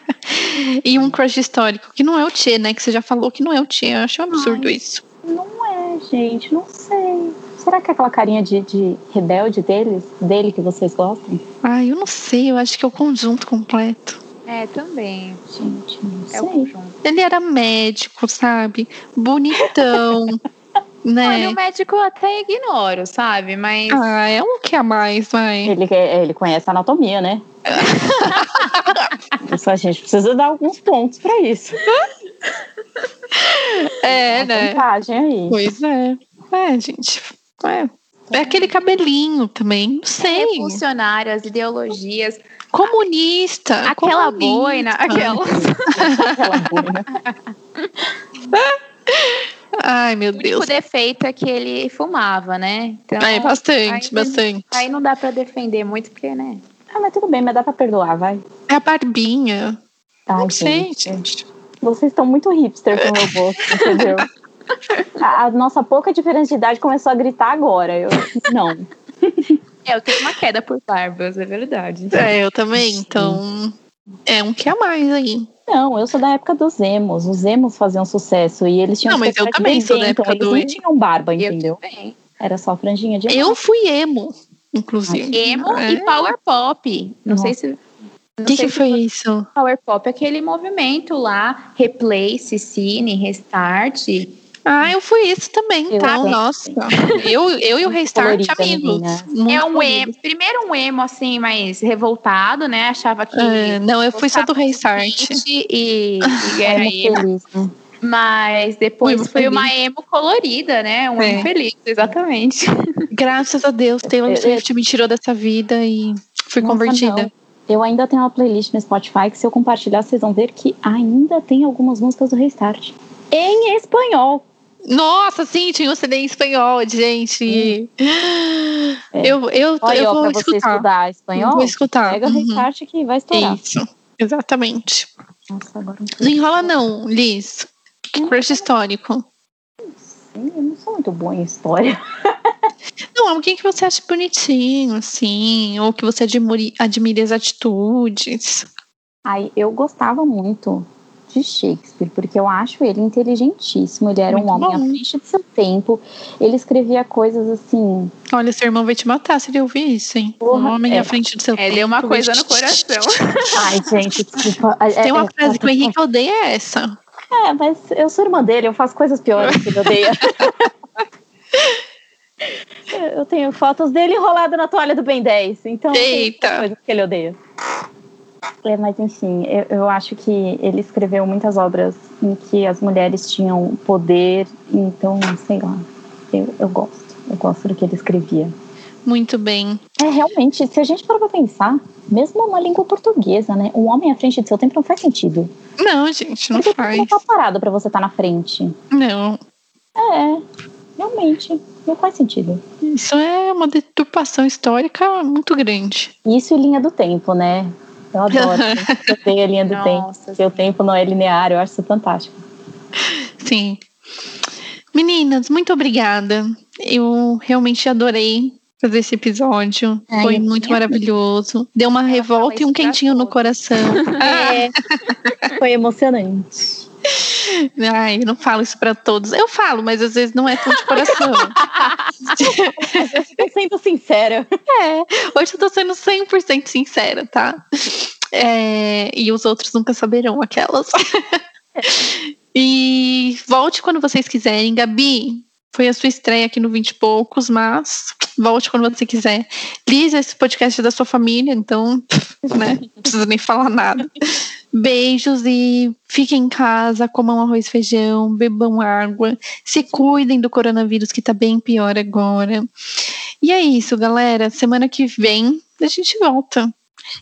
*laughs* e um crush histórico, que não é o Tchê, né? Que você já falou que não é o Tchê. Eu acho um absurdo isso. Não é, gente, não sei. Será que é aquela carinha de, de rebelde deles, dele que vocês gostam? Ai, eu não sei, eu acho que é o conjunto completo. É, também. Gente, não É o sei. conjunto. Ele era médico, sabe? Bonitão, *laughs* né? Olha, o médico eu até ignoro, sabe? Mas. Ah, é um que a mais, vai. Ele, ele conhece a anatomia, né? *laughs* Isso a gente precisa dar alguns pontos pra isso. *laughs* É, Uma né? vantagem aí. Pois é. É, gente. É. É aquele cabelinho também. Não sei. Revolucionário, as ideologias. Comunista. Aquela comunista. boina, aquela. Aquela boina. Ai, meu O único Deus. defeito é que ele fumava, né? Então, É, bastante, aí- bastante. Aí não dá pra defender muito, porque, né? Ah, mas tudo bem, mas dá pra perdoar, vai. É a barbinha. Ai, não sei, gente. gente. Vocês estão muito hipster com o meu gosto, entendeu? *laughs* A, a nossa pouca diferença de idade começou a gritar agora. Eu, não. *laughs* É, eu tenho uma queda por barbas, é verdade. É, eu também. Então, é um que a mais aí. Não, eu sou da época dos emos. Os emos faziam sucesso e eles tinham Não, mas eu também sou da época então eles do não emo. tinham barba, Eu entendeu? Era só franjinha de Eu fui emo, inclusive. Emo É. e power pop. Não Nossa. sei se. O que, que foi isso? Power pop é aquele movimento lá, replace, cine, restart. Ah, eu fui isso também, Eu tá? também. Nossa. *laughs* Eu, eu e o Restart, amigos. Muito é um emo. Primeiro um emo assim, mais revoltado, né? Achava que. É, não, eu fui só do Restart. E, e *laughs* era Emo feliz, né? Mas depois Emo foi feliz. uma emo colorida, né? Um É. emo feliz, exatamente. *laughs* Graças a Deus, Taylor Swift me tirou dessa vida e fui Nossa, convertida. não. Eu ainda tenho uma playlist no Spotify que se eu compartilhar, vocês vão ver que ainda tem algumas músicas do Restart. Em espanhol. Nossa, sim, tinha um CD em espanhol, gente. Eu, eu, Olha, eu ó, vou escutar. estudar espanhol, Vou escutar. pega o Uhum. Restart que vai estourar. Isso, exatamente. Nossa, agora um Não enrola não, Liz. Crush histórico. Sim, eu não sou muito boa em história. *laughs* Não, alguém que você acha bonitinho, assim, ou que você admire, admire as atitudes. Ai, eu gostava muito de Shakespeare, porque eu acho ele inteligentíssimo. Ele era Muito um homem bom. à frente de seu tempo. Ele escrevia coisas assim. Olha, seu irmão vai te matar se ele ouvir isso, hein? um Porra, homem é. à frente do seu É, tempo. deu uma coisa no coração. *laughs* Ai, gente, desculpa. É- Tem uma é- frase que o Henrique odeia é essa. É, mas eu sou irmã dele, eu faço coisas piores que ele odeia. *laughs* eu tenho fotos dele enrolado na toalha do Ben 10, então tem Eita. coisas que ele odeia. É, mas enfim, eu, eu acho que ele escreveu muitas obras em que as mulheres tinham poder, então, sei lá, eu, eu gosto. Eu gosto do que ele escrevia. Muito bem. É, realmente, se a gente parar pra pensar, mesmo uma língua portuguesa, né? Um homem à frente do seu tempo não faz sentido. Não, gente, não Porque faz. não tá parado pra você estar na frente. Não. É, realmente, não faz sentido. Isso é uma deturpação histórica muito grande. Isso e linha do tempo, né? Eu adoro. *laughs* eu odeio a linha do tempo. Nossa, Porque o tempo não é linear, eu acho isso fantástico. Sim. Meninas, muito obrigada. Eu realmente adorei fazer esse episódio. Ai, Foi muito maravilhoso. Deu uma revolta e um quentinho no coração. É, foi emocionante. Ai, eu não falo isso pra todos. Eu falo, mas às vezes não é tão de coração. *laughs* Tô sendo sincera. É, hoje eu tô sendo 100% sincera, tá? É, e os outros nunca saberão aquelas. *laughs* e volte quando vocês quiserem. Gabi, foi a sua estreia aqui no 20 e poucos, mas volte quando você quiser. Liz, esse podcast é da sua família, então, *laughs* né? Não precisa nem falar nada. Beijos e fiquem em casa, comam arroz e feijão, bebam água, se cuidem do coronavírus que tá bem pior agora. E é isso, galera. Semana que vem a gente volta.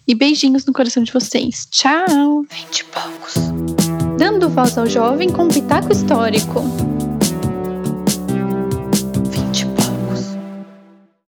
E beijinhos no coração de vocês. Tchau! 20 e poucos. Dando voz ao jovem com pitaco histórico.